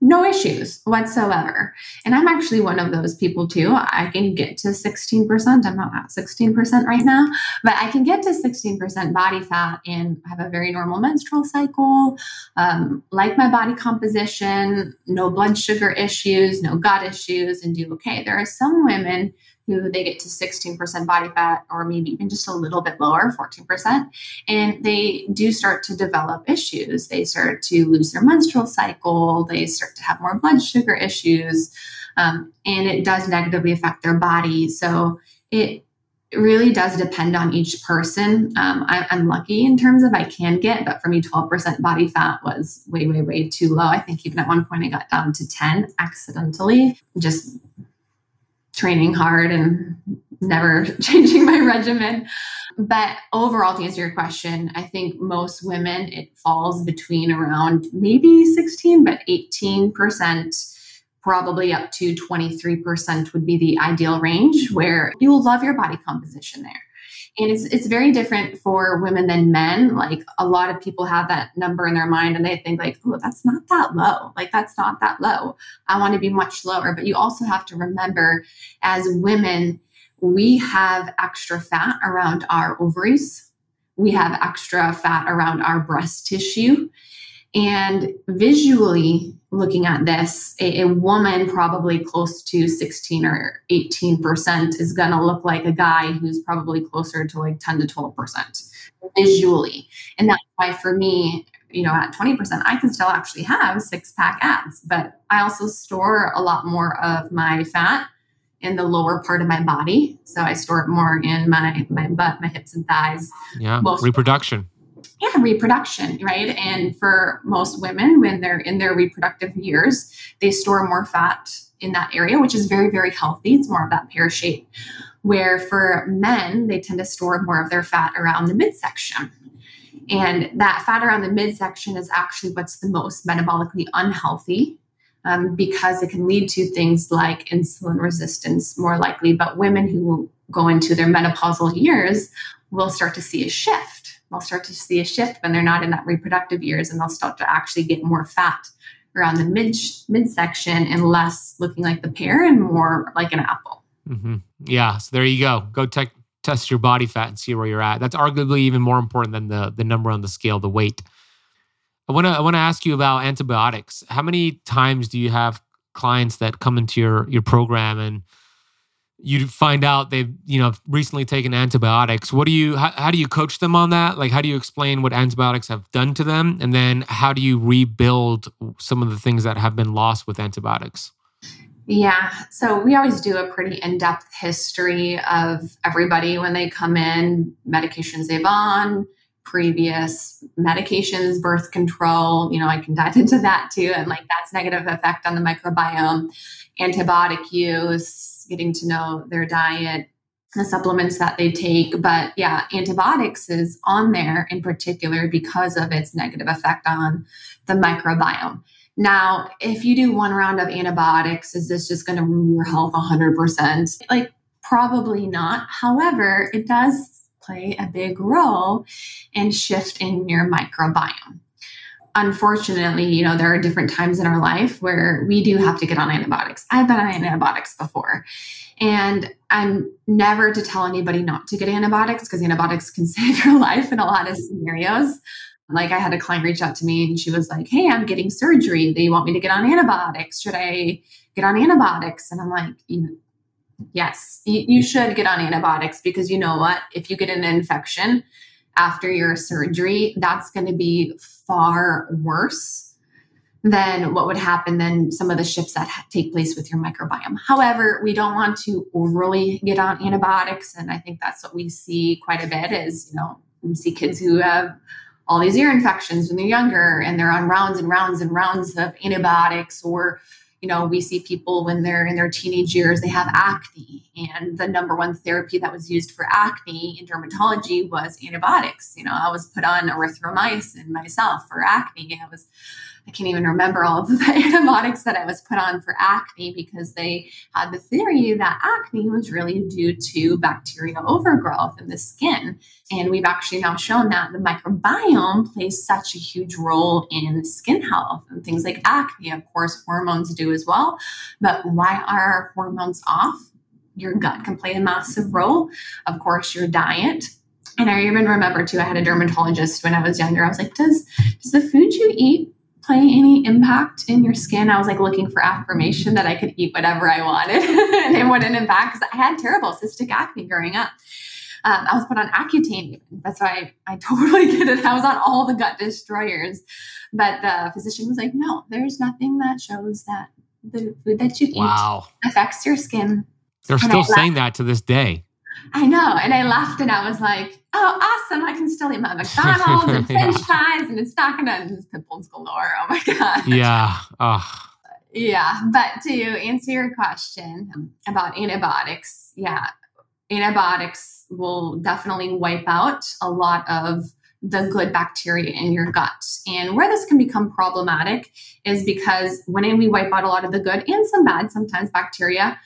no issues whatsoever. And I'm actually one of those people too. I can get to 16%. I'm not at 16% right now, but I can get to 16% body fat and have a very normal menstrual cycle, um, like my body composition, no blood sugar issues, no gut issues, and do okay. There are some women who they get to 16% body fat or maybe even just a little bit lower 14% and they do start to develop issues they start to lose their menstrual cycle they start to have more blood sugar issues um, and it does negatively affect their body so it really does depend on each person. Um, I, am lucky in terms of I can get, but for me, 12% body fat was way, way, way too low. I think even at one point I got down to 10 accidentally, just training hard and never changing my regimen. But overall, to answer your question, I think most women, it falls between around maybe 16, but 18% probably up to 23% would be the ideal range where you will love your body composition there. And it's, it's very different for women than men. Like a lot of people have that number in their mind and they think like, oh, that's not that low. Like that's not that low. I want to be much lower. But you also have to remember as women, we have extra fat around our ovaries. We have extra fat around our breast tissue. And visually looking at this, a, a woman probably close to 16 or 18% is going to look like a guy who's probably closer to like 10 to 12% visually. And that's why for me, you know, at 20%, I can still actually have six pack abs, but I also store a lot more of my fat in the lower part of my body. So I store it more in my my butt, my hips and thighs. Yeah, reproduction yeah, reproduction, right? And for most women, when they're in their reproductive years, they store more fat in that area, which is very, very healthy. It's more of that pear shape. Where for men, they tend to store more of their fat around the midsection. And that fat around the midsection is actually what's the most metabolically unhealthy um, because it can lead to things like insulin resistance more likely. But women who go into their menopausal years will start to see a shift they'll start to see a shift when they're not in that reproductive years and they'll start to actually get more fat around the mid midsection and less looking like the pear and more like an apple. Mm-hmm. Yeah, so there you go. Go te- test your body fat and see where you're at. That's arguably even more important than the the number on the scale, the weight. I want to I want to ask you about antibiotics. How many times do you have clients that come into your your program and you find out they've you know recently taken antibiotics. What do you how, how, do you coach them on that? Like how do you explain what antibiotics have done to them? And then how do you rebuild some of the things that have been lost with antibiotics? Yeah so we always do a pretty in-depth history of everybody when they come in medications they've on previous medications birth control you know i can dive into that too and like that's negative effect on the microbiome antibiotic use getting to know their diet, the supplements that they take. But yeah, antibiotics is on there in particular because of its negative effect on the microbiome. Now, if you do one round of antibiotics, is this just going to ruin your health 100%? Like, probably not. However, it does play a big role in shifting your microbiome unfortunately, you know, there are different times in our life where we do have to get on antibiotics. I've been on antibiotics before. And I'm never to tell anybody not to get antibiotics because antibiotics can save your life in a lot of scenarios. Like I had a client reach out to me and she was like, Hey, I'm getting surgery. They want me to get on antibiotics. Should I get on antibiotics? And I'm like, Yes, you should get on antibiotics because you know what? If you get an infection, after your surgery, that's going to be far worse than what would happen than some of the shifts that take place with your microbiome. However, we don't want to overly get on antibiotics. And I think that's what we see quite a bit is, you know, we see kids who have all these ear infections when they're younger and they're on rounds and rounds and rounds of antibiotics or you know, we see people when they're in their teenage years, they have acne. And the number one therapy that was used for acne in dermatology was antibiotics. You know, I was put on erythromycin myself for acne. I was I can't even remember all of the antibiotics that I was put on for acne because they had the theory that acne was really due to bacterial overgrowth in the skin. And we've actually now shown that the microbiome plays such a huge role in skin health and things like acne. Of course, hormones do as well. But why are hormones off? Your gut can play a massive role. Of course, your diet, and I even remember too, I had a dermatologist when I was younger. I was like, does does the food you eat play any impact in your skin? I was like looking for affirmation that I could eat whatever I wanted and it wouldn't impact because I had terrible cystic acne growing up. Um, I was put on Accutane. That's why I, I totally get it. I was on all the gut destroyers. But the physician was like, no, there's nothing that shows that the food that you eat wow. affects your skin. They're still saying that to this day. I know. And I laughed and I was like, oh, awesome. I can still eat my McDonald's and French fries and it's not going to pimples galore. Oh my God. Yeah. Oh. Yeah. But to answer your question about antibiotics, yeah, antibiotics will definitely wipe out a lot of the good bacteria in your gut. And where this can become problematic is because when we wipe out a lot of the good and some bad, sometimes bacteria,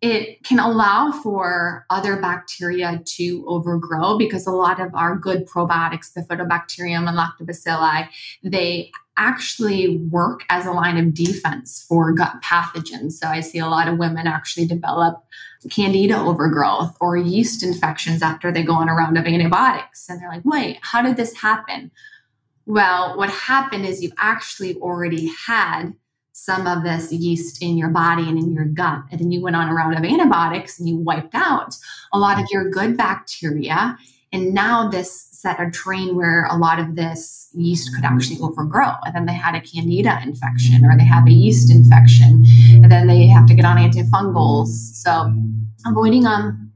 it can allow for other bacteria to overgrow because a lot of our good probiotics, the Bifidobacterium and Lactobacilli, they actually work as a line of defense for gut pathogens. So I see a lot of women actually develop candida overgrowth or yeast infections after they go on a round of antibiotics. And they're like, wait, how did this happen? Well, what happened is you actually already had some of this yeast in your body and in your gut. And then you went on a round of antibiotics and you wiped out a lot of your good bacteria. And now this set a train where a lot of this yeast could actually overgrow. And then they had a candida infection or they have a yeast infection. And then they have to get on antifungals. So avoiding them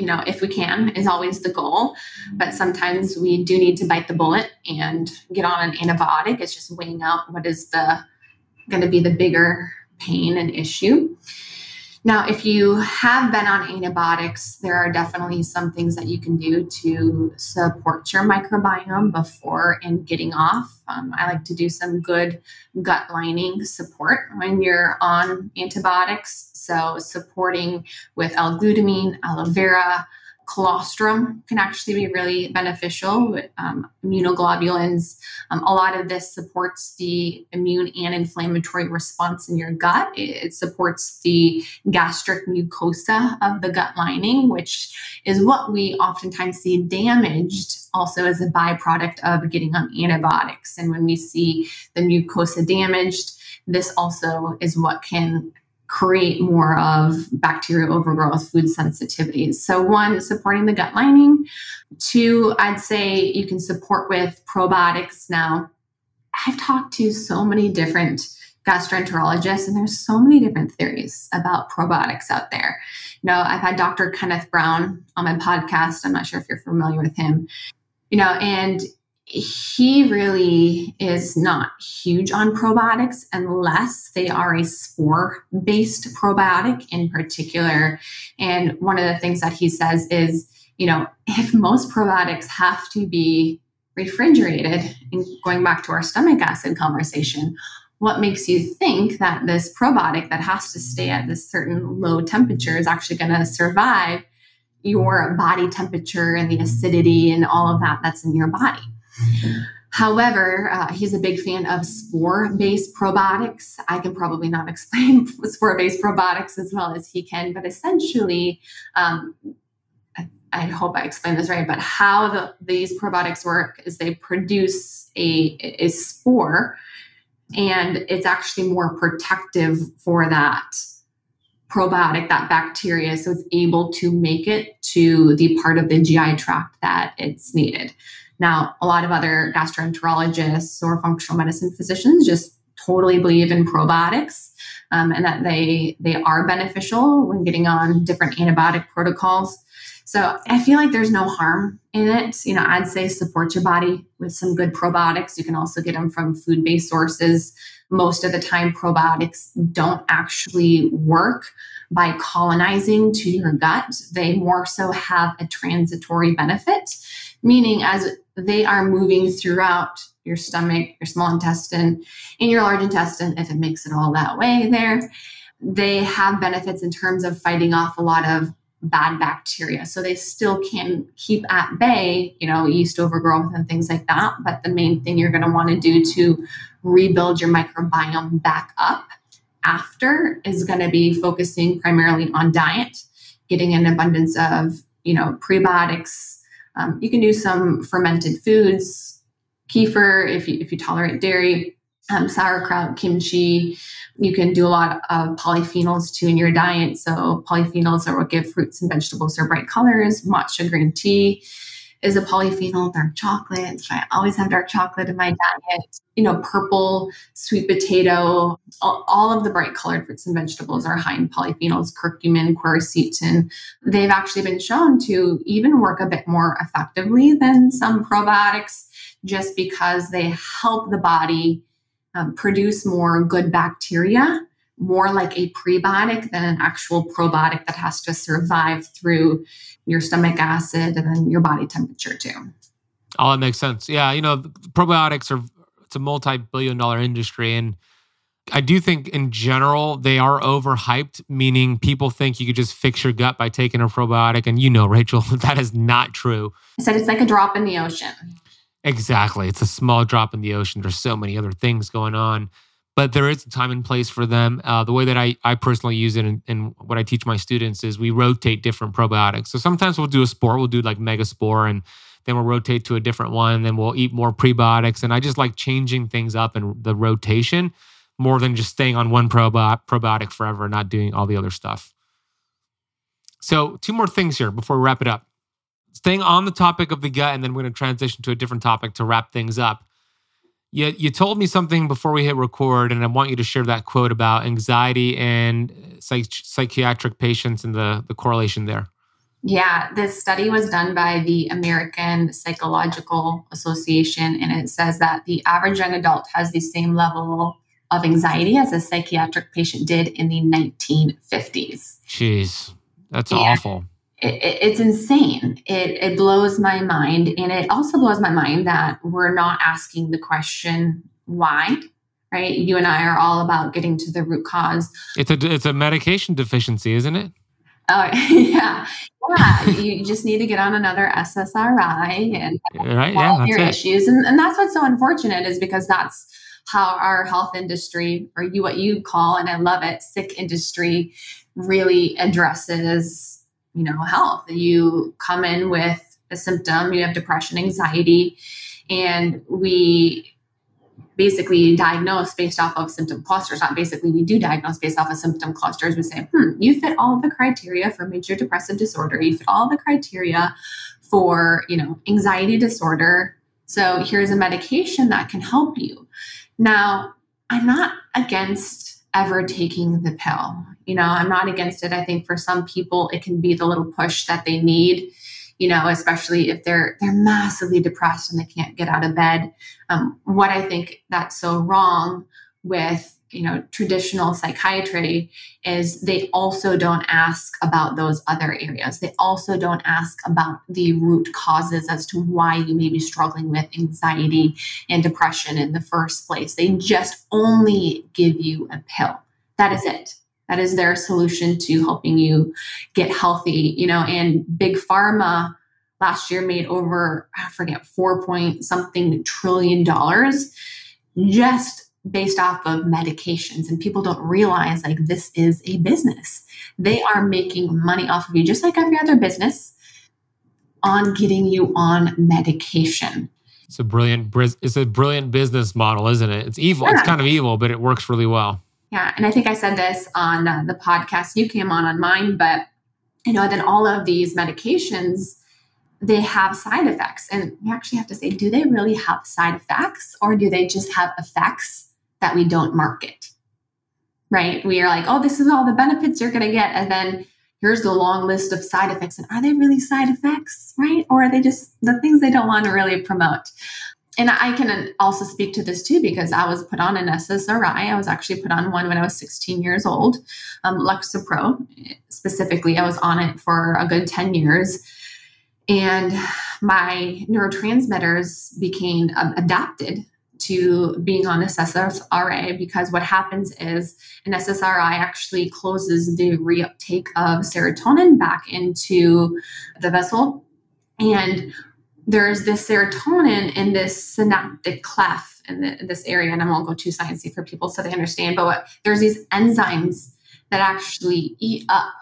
you know, if we can, is always the goal. But sometimes we do need to bite the bullet and get on an antibiotic. It's just weighing out what is the going to be the bigger pain and issue. Now, if you have been on antibiotics, there are definitely some things that you can do to support your microbiome before and getting off. Um, I like to do some good gut lining support when you're on antibiotics. So, supporting with L glutamine, aloe vera, colostrum can actually be really beneficial um, immunoglobulins. Um, a lot of this supports the immune and inflammatory response in your gut. It, supports the gastric mucosa of the gut lining, which is what we oftentimes see damaged also as a byproduct of getting on antibiotics. And when we see the mucosa damaged, this also is what can create more of bacterial overgrowth, food sensitivities. So, one, supporting the gut lining. Two, I'd say you can support with probiotics. Now, I've talked to so many different gastroenterologists, and there's so many different theories about probiotics out there. You know, I've had Dr. Kenneth Brown on my podcast. I'm not sure if you're familiar with him. You know, and he really is not huge on probiotics unless they are a spore based probiotic in particular. And one of the things that he says is, you know, if most probiotics have to be refrigerated, and going back to our stomach acid conversation, what makes you think that this probiotic that has to stay at this certain low temperature is actually going to survive your body temperature and the acidity and all of that that's in your body? However, uh, he's a big fan of spore based probiotics. I can probably not explain spore based probiotics as well as he can, but essentially, um, I, hope I explained this right, but how the, these probiotics work is they produce a, a spore and it's actually more protective for that probiotic, that bacteria, so it's able to make it to the part of the GI tract that it's needed. Now, a lot of other gastroenterologists or functional medicine physicians just totally believe in probiotics um, and that they they are beneficial when getting on different antibiotic protocols. So I feel like there's no harm in it. You know, I'd say support your body with some good probiotics. You can also get them from food-based sources. Most of the time, probiotics don't actually work by colonizing to your gut. They more so have a transitory benefit, meaning as they are moving throughout your stomach, your small intestine, and your large intestine, if it makes it all that way there. They have benefits in terms of fighting off a lot of bad bacteria. So they still can keep at bay, you know, yeast overgrowth and things like that. But the main thing you're going to want to do to rebuild your microbiome back up after is going to be focusing primarily on diet, getting an abundance of, you know, prebiotics, um, you can do some fermented foods, kefir if you, if you tolerate dairy, um, sauerkraut, kimchi. You can do a lot of polyphenols too in your diet. So polyphenols are what give fruits and vegetables their bright colors. Matcha green tea. Is a polyphenol dark chocolate. So I always have dark chocolate in my diet. You know, purple, sweet potato, all, all of the bright colored fruits and vegetables are high in polyphenols, curcumin, quercetin. They've actually been shown to even work a bit more effectively than some probiotics just because they help the body um, produce more good bacteria more like a prebiotic than an actual probiotic that has to survive through your stomach acid and then your body temperature too. Oh, that makes sense. Yeah, you know, probiotics are it's a multi-billion dollar industry and I do think in general they are overhyped, meaning people think you could just fix your gut by taking a probiotic. And you know, Rachel, that is not true. I said it's like a drop in the ocean. Exactly. It's a small drop in the ocean. There's so many other things going on but there is a time and place for them. Uh, the way that I, I personally use it and, what I teach my students is we rotate different probiotics. So sometimes we'll do a spore, we'll do like Megaspore, and then we'll rotate to a different one, and then we'll eat more prebiotics. And I just like changing things up and the rotation more than just staying on one probi- probiotic forever and not doing all the other stuff. So, two more things here before we wrap it up. Staying on the topic of the gut, and then we're going to transition to a different topic to wrap things up. You, you told me something before we hit record, and I want you to share that quote about anxiety and psych- psychiatric patients and the, the correlation there. Yeah, this study was done by the American Psychological Association, and it says that the average young adult has the same level of anxiety as a psychiatric patient did in the 1950s. Jeez, that's and awful it, it's insane. It, it blows my mind. And it also blows my mind that we're not asking the question why, right? You and I are all about getting to the root cause. It's a, it's a medication deficiency, isn't it? Oh, yeah. Yeah. you just need to get on another SSRI and right, yeah, your it. issues. And, and that's what's so unfortunate is because that's how our health industry, or you what you call, and I love it, sick industry, really addresses you know health. You come in with a symptom you have depression anxiety and we basically diagnose based off of symptom clusters not basically we do diagnose based off of symptom clusters. We say hmm you fit all the criteria for major depressive disorder. You fit all the criteria for you know anxiety disorder. So here's a medication that can help you. Now i'm not against ever taking the pill you know i'm not against it. I think for some people it can be the little push that they need you know especially if they're they're massively depressed and they can't get out of bed. Um, what i think that's so wrong with you know traditional psychiatry is they also don't ask about those other areas. They also don't ask about the root causes as to why you may be struggling with anxiety and depression in the first place. They just only give you a pill. That is it that is their solution to helping you get healthy you know and big pharma last year made over i forget four point something trillion dollars just based off of medications. And people don't realize like this is a business. They are making money off of you just like every other business on getting you on medication. It's a brilliant it's a brilliant business model isn't it? It's evil. Yeah. it's kind of evil but it works really well yeah, and I think I said this on uh, the podcast you came on on mine, but you know, then all of these medications they have side effects, and we actually have to say, do they really have side effects, or do they just have effects that we don't market? Right? We are like, oh, this is all the benefits you're going to get, and then here's the long list of side effects, and are they really side effects, right? Or are they just the things they don't want to really promote? And I can also speak to this too because I was put on an SSRI. I was actually put on one when I was 16 years old, um, Lexapro specifically. I was on it for a good 10 years. And my neurotransmitters became um, adapted to being on this SSRI because what happens is an SSRI actually closes the reuptake of serotonin back into the vessel. And there's this serotonin in this synaptic cleft in, the, in, this area, and I won't go too sciencey for people so they understand. But what, there's these enzymes that actually eat up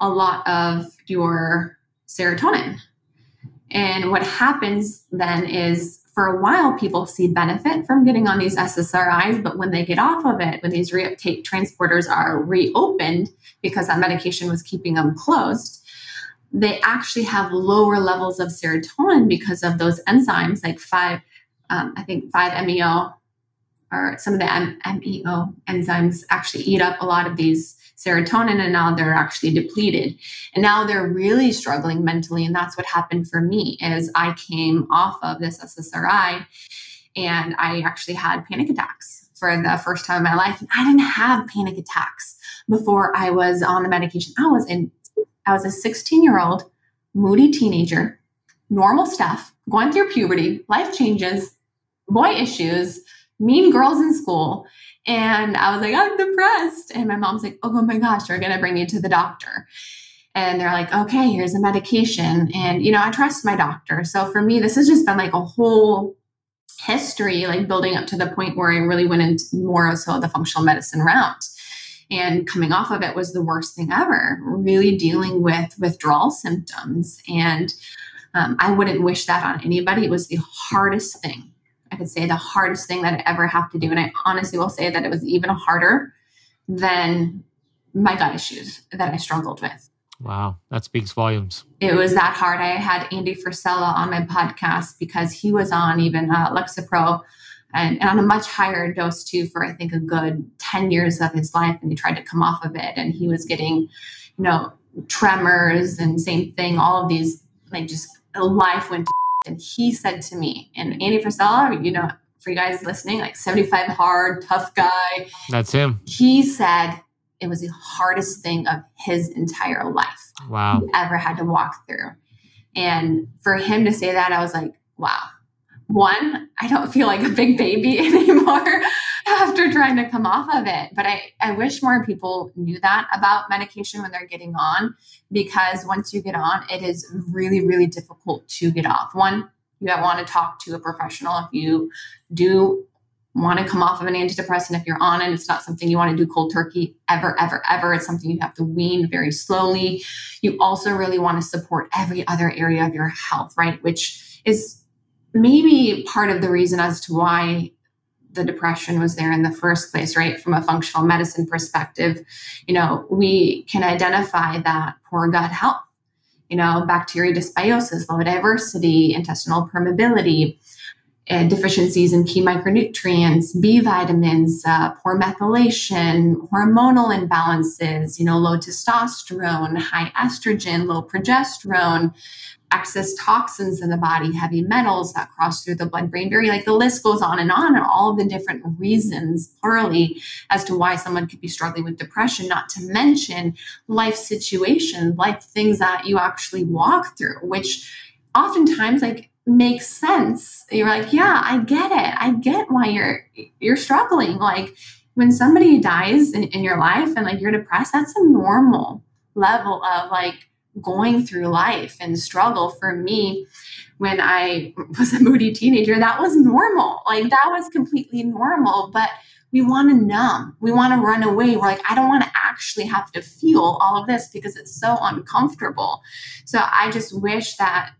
a lot of your serotonin. And what happens then is for a while, people see benefit from getting on these SSRIs, but when they get off of it, when these reuptake transporters are reopened because that medication was keeping them closed, they actually have lower levels of serotonin because of those enzymes, like five, um, I think five MEO or some of the MEO enzymes actually eat up a lot of these serotonin and now they're actually depleted. And now they're really struggling mentally and that's what happened for me is i came off of this ssri and i actually had panic attacks for the first time in my life and i didn't have panic attacks before i was on the medication i was in i was a 16 year old moody teenager normal stuff going through puberty life changes boy issues mean girls in school and I was like, I'm depressed. And my mom's like, oh, my gosh, we're going to bring you to the doctor. And they're like, okay, here's a medication. And, you know, I trust my doctor. So for me, this has just been like a whole history, like building up to the point where I really went into more so the functional medicine route. And coming off of it was the worst thing ever, really dealing with withdrawal symptoms. And um, I wouldn't wish that on anybody. It was the hardest thing I could say the hardest thing that I ever have to do. And I honestly will say that it was even harder than my gut issues that I struggled with. Wow, that speaks volumes. It was that hard. I had Andy Frisella on my podcast because he was on even uh, Lexapro and, and on a much higher dose too for I think a good 10 years of his life. And he tried to come off of it and he was getting, you know, tremors and same thing, all of these like just life went and he said to me, and Andy Frisella, you know, for you guys listening, like 75 hard, tough guy. That's him. He said it was the hardest thing of his entire life. Wow. He ever had to walk through. And for him to say that, I was like, wow. One, I don't feel like a big baby anymore after trying to come off of it. But I, I wish more people knew that about medication when they're getting on, because once you get on, it is really, really difficult to get off. One, you want to talk to a professional if you do want to come off of an antidepressant if you're on it it's not something you want to do cold turkey ever ever ever it's something you have to wean very slowly you also really want to support every other area of your health right which is maybe part of the reason as to why the depression was there in the first place, right? From a functional medicine perspective, you know, we can identify that poor gut health, you know, bacteria dysbiosis, low diversity, intestinal permeability, and deficiencies in key micronutrients, B vitamins, uh, poor methylation, hormonal imbalances, you know, low testosterone, high estrogen, low progesterone, excess toxins in the body, heavy metals that cross through the blood brain barrier. Like the list goes on and on, and all of the different reasons, plurally, as to why someone could be struggling with depression, not to mention life situations, life things that you actually walk through, which oftentimes, like, makes sense. You're like yeah i get it. I get why you're you're struggling. Like when somebody dies in, in your life and like you're depressed that's a normal level of like going through life and struggle for me when I was a moody teenager, that was normal. Like that was completely normal. But we want to numb. We want to run away. We're like, I don't want to actually have to feel all of this because it's so uncomfortable. So I just wish that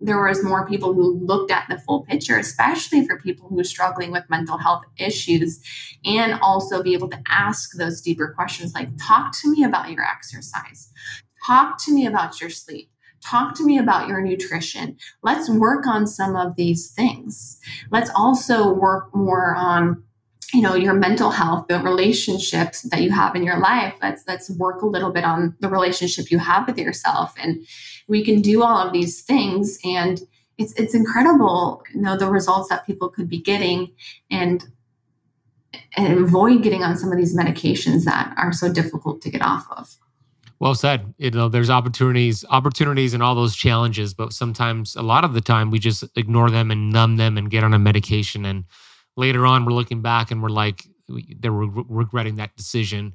there was more people who looked at the full picture, especially for people who are struggling with mental health issues, and also be able to ask those deeper questions like, talk to me about your exercise. Talk to me about your sleep. Talk to me about your nutrition. Let's work on some of these things. Let's also work more on you know your mental health the relationships that you have in your life let's let's work a little bit on the relationship you have with yourself and we can do all of these things and it's it's incredible you know the results that people could be getting and and avoid getting on some of these medications that are so difficult to get off of well said. You know, there's opportunities, opportunities, and all those challenges, but sometimes, a lot of the time, we just ignore them and numb them and get on a medication. And later on, we're looking back and we're like, they're re- regretting that decision.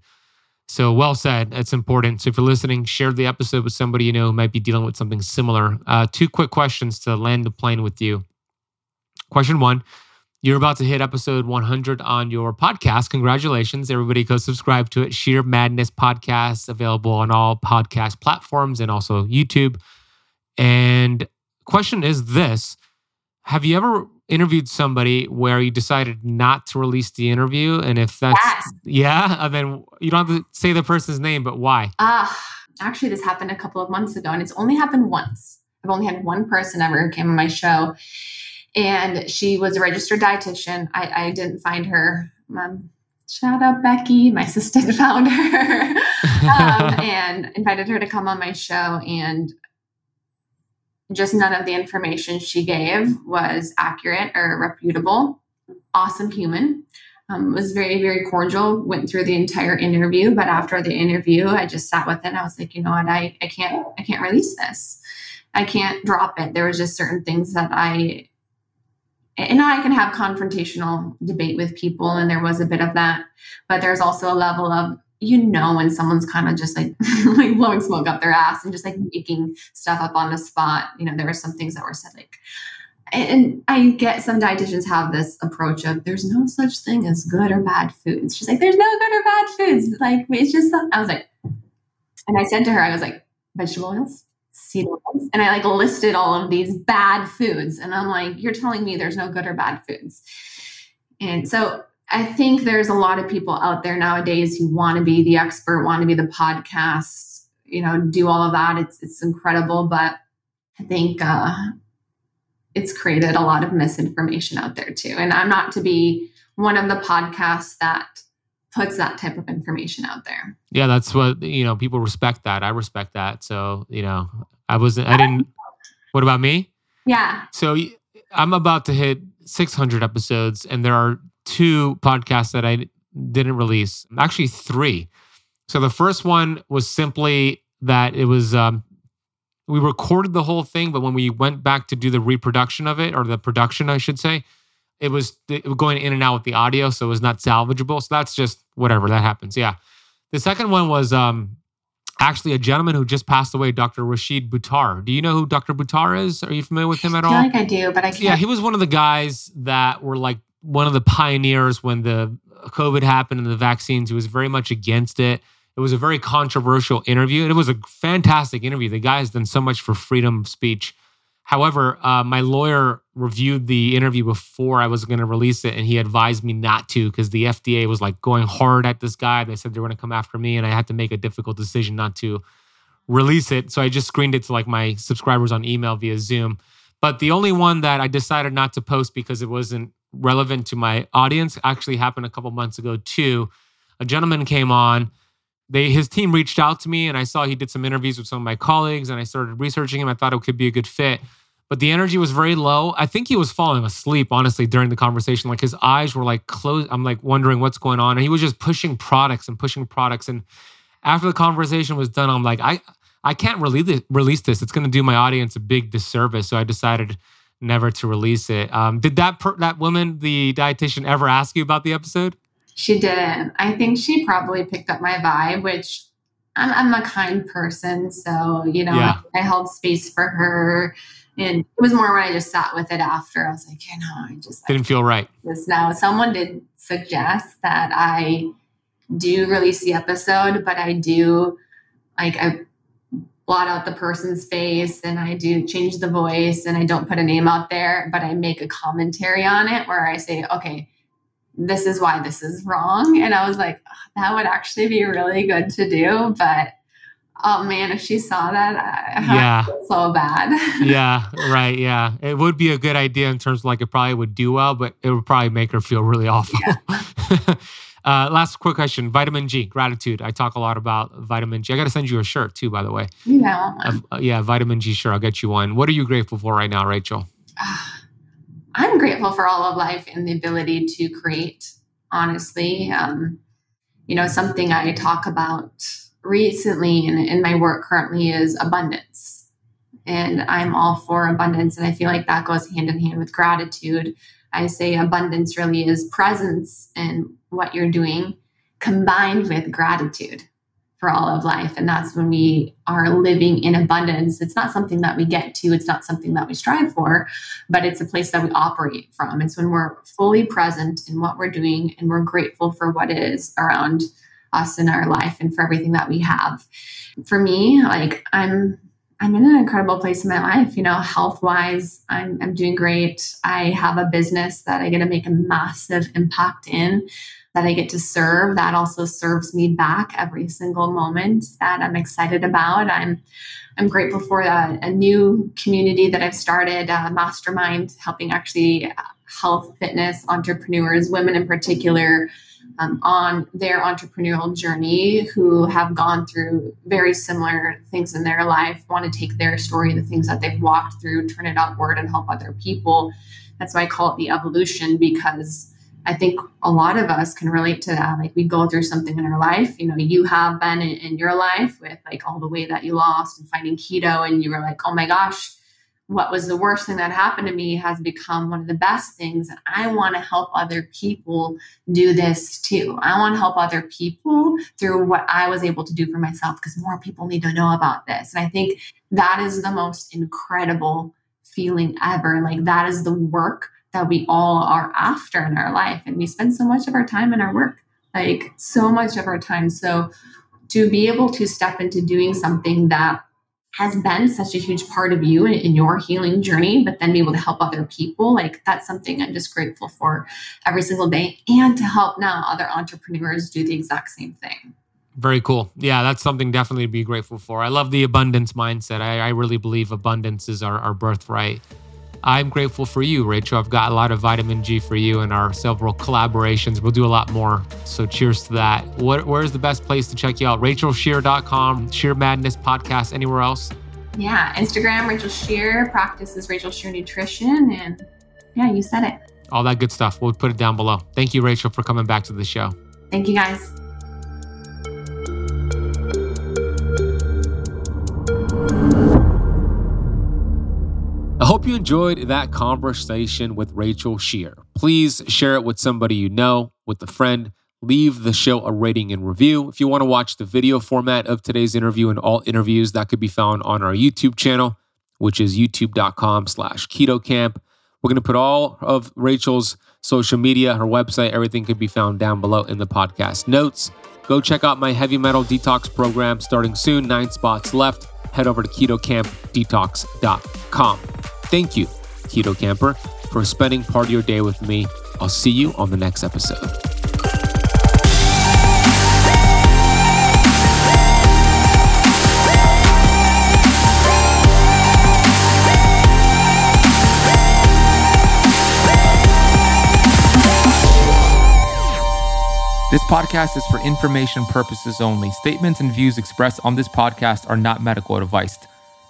So, well said. It's important. So, if you're listening, share the episode with somebody you know who might be dealing with something similar. Uh, two quick questions to land the plane with you. Question one you're about to hit episode 100 on your podcast. Congratulations. Everybody go subscribe to it. Scheer Madness Podcast, available on all podcast platforms and also YouTube. And question is this Have you ever interviewed somebody where you decided not to release the interview? And if that's, yes. yeah, and then you don't have to say the person's name, but why? Ah. Uh actually, this happened a couple of months ago, and it's only happened once. I've only had one person ever who came on my show, and she was a registered dietitian. I, I didn't find her. Um, shout out Becky, my assistant found her um, and invited her to come on my show. And just none of the information she gave was accurate or reputable. Awesome human. Um, was very very cordial went through the entire interview but after the interview i just sat with it i was like you know what i, I can't i can't release this i can't drop it there was just certain things that i and I can have confrontational debate with people, and there was a bit of that. But there's also a level of you know when someone's kind of just like like blowing smoke up their ass and just like making stuff up on the spot. You know, there were some things that were said like, and I get some dietitians have this approach of there's no such thing as good or bad foods. She's like, there's no good or bad foods. Like it's just I was like, and I said to her, I was like, vegetable oils, And I like listed all of these bad foods. And I'm like, you're telling me there's no good or bad foods. And so I think there's a lot of people out there nowadays who want to be the expert, want to be the podcast, you know, do all of that. It's it's incredible, but I think uh, it's created a lot of misinformation out there too. And I'm not to be one of the podcasts that puts that type of information out there. Yeah, that's what you know. People respect that. I respect that. So you know, I wasn't. I didn't. What about me? Yeah. So I'm about to hit 600 episodes, and there are two podcasts that I didn't release. Actually, three. So the first one was simply that it was um, we recorded the whole thing, but when we went back to do the reproduction of it or the production, I should say, it was, it was going in and out with the audio, so it was not salvageable. So that's just whatever that happens. Yeah. The second one was um, actually a gentleman who just passed away, Dr. Rashid Buttar. Do you know who Dr. Buttar is? Are you familiar with him at all? I feel like I do, but I can't. Yeah, he was one of the guys that were like one of the pioneers when the COVID happened and the vaccines. He was very much against it. It was a very controversial interview, and it was a fantastic interview. The guy has done so much for freedom of speech. However, uh, my lawyer reviewed the interview before I was going to release it, and he advised me not to because the FDA was like going hard at this guy. They said they were going to come after me, and I had to make a difficult decision not to release it. So I just screened it to like my subscribers on email via Zoom. But the only one that I decided not to post because it wasn't relevant to my audience actually happened a couple months ago too. A gentleman came on. They his team reached out to me and I saw he did some interviews with some of my colleagues and I started researching him. I thought it could be a good fit. But the energy was very low. I think he was falling asleep, honestly, during the conversation. Like his eyes were like closed. I'm like wondering what's going on. And he was just pushing products and pushing products. And after the conversation was done, I'm like, I I can't release it, release this. It's going to do my audience a big disservice. So I decided never to release it. Um, did that per- that woman, the dietitian, ever ask you about the episode? She didn't. I think she probably picked up my vibe, which I'm, I'm a kind person, so you know, yeah. I, I held space for her. And it was more when I just sat with it after. I was like, you know, I just didn't feel right. This now, someone did suggest that I do release the episode, but I do like I blot out the person's face and I do change the voice and I don't put a name out there, but I make a commentary on it where I say, okay, this is why this is wrong. And I was like, oh, that would actually be really good to do. But oh man, if she saw that, I yeah, so bad. yeah, right. Yeah, it would be a good idea in terms of like it probably would do well, but it would probably make her feel really awful. Yeah. Uh, last quick question: Vitamin G, gratitude. I talk a lot about vitamin G. I got to send you a shirt too, by the way. Yeah. Uh, yeah, vitamin G shirt. I'll get you one. What are you grateful for right now, Rachel? I'm grateful for all of life and the ability to create. Honestly, um, you know, something I talk about recently in, in my work currently is abundance. And I'm all for abundance. And I feel like that goes hand in hand with gratitude. I say abundance really is presence in what you're doing combined with gratitude for all of life. And that's when we are living in abundance. It's not something that we get to, it's not something that we strive for, but it's a place that we operate from. It's when we're fully present in what we're doing and we're grateful for what is around us in our life and for everything that we have. For me, like I'm I'm in an incredible place in my life. You know, health wise, I'm, I'm doing great. I have a business that I get to make a massive impact in. That I get to serve, that also serves me back every single moment that I'm excited about. I'm I'm grateful for a, a new community that I've started, a mastermind, helping actually health, fitness entrepreneurs, women in particular, um, on their entrepreneurial journey who have gone through very similar things in their life, want to take their story, the things that they've walked through, turn it outward and help other people. That's why I call it the evolution because I think a lot of us can relate to that. Like we go through something in our life. You know, you have been in, in your life with like all the weight that you lost and finding keto, and you were like, oh my gosh, what was the worst thing that happened to me has become one of the best things. And I want to help other people do this too. I want to help other people through what I was able to do for myself because more people need to know about this. And I think that is the most incredible feeling ever. Like that is the work that we all are after in our life. And we spend so much of our time in our work, like so much of our time. So to be able to step into doing something that has been such a huge part of you in, your healing journey, but then be able to help other people, like that's something I'm just grateful for every single day. And to help now other entrepreneurs do the exact same thing. Very cool. Yeah, that's something definitely to be grateful for. I love the abundance mindset. I, I really believe abundance is our, our birthright. I'm grateful for you, Rachel. I've got a lot of vitamin G for you in our several collaborations. We'll do a lot more. So cheers to that. What, where's the best place to check you out? RachelScheer.com, Scheer Madness Podcast, anywhere else? Yeah, Instagram, Rachel Scheer, practices Rachel Scheer Nutrition. And yeah, you said it. All that good stuff. We'll put it down below. Thank you, Rachel, for coming back to the show. Thank you, guys. I hope you enjoyed that conversation with Rachel Scheer. Please share it with somebody you know, with a friend. Leave the show a rating and review. If you want to watch the video format of today's interview and all interviews, that could be found on our YouTube channel, which is youtube.com slash keto kamp. We're going to put all of Rachel's social media, her website, everything could be found down below in the podcast notes. Go check out my heavy metal detox program starting soon, nine spots left. Head over to ketokampdetox.com. Thank you, Keto Camper, for spending part of your day with me. I'll see you on the next episode. This podcast is for information purposes only. Statements and views expressed on this podcast are not medical advice.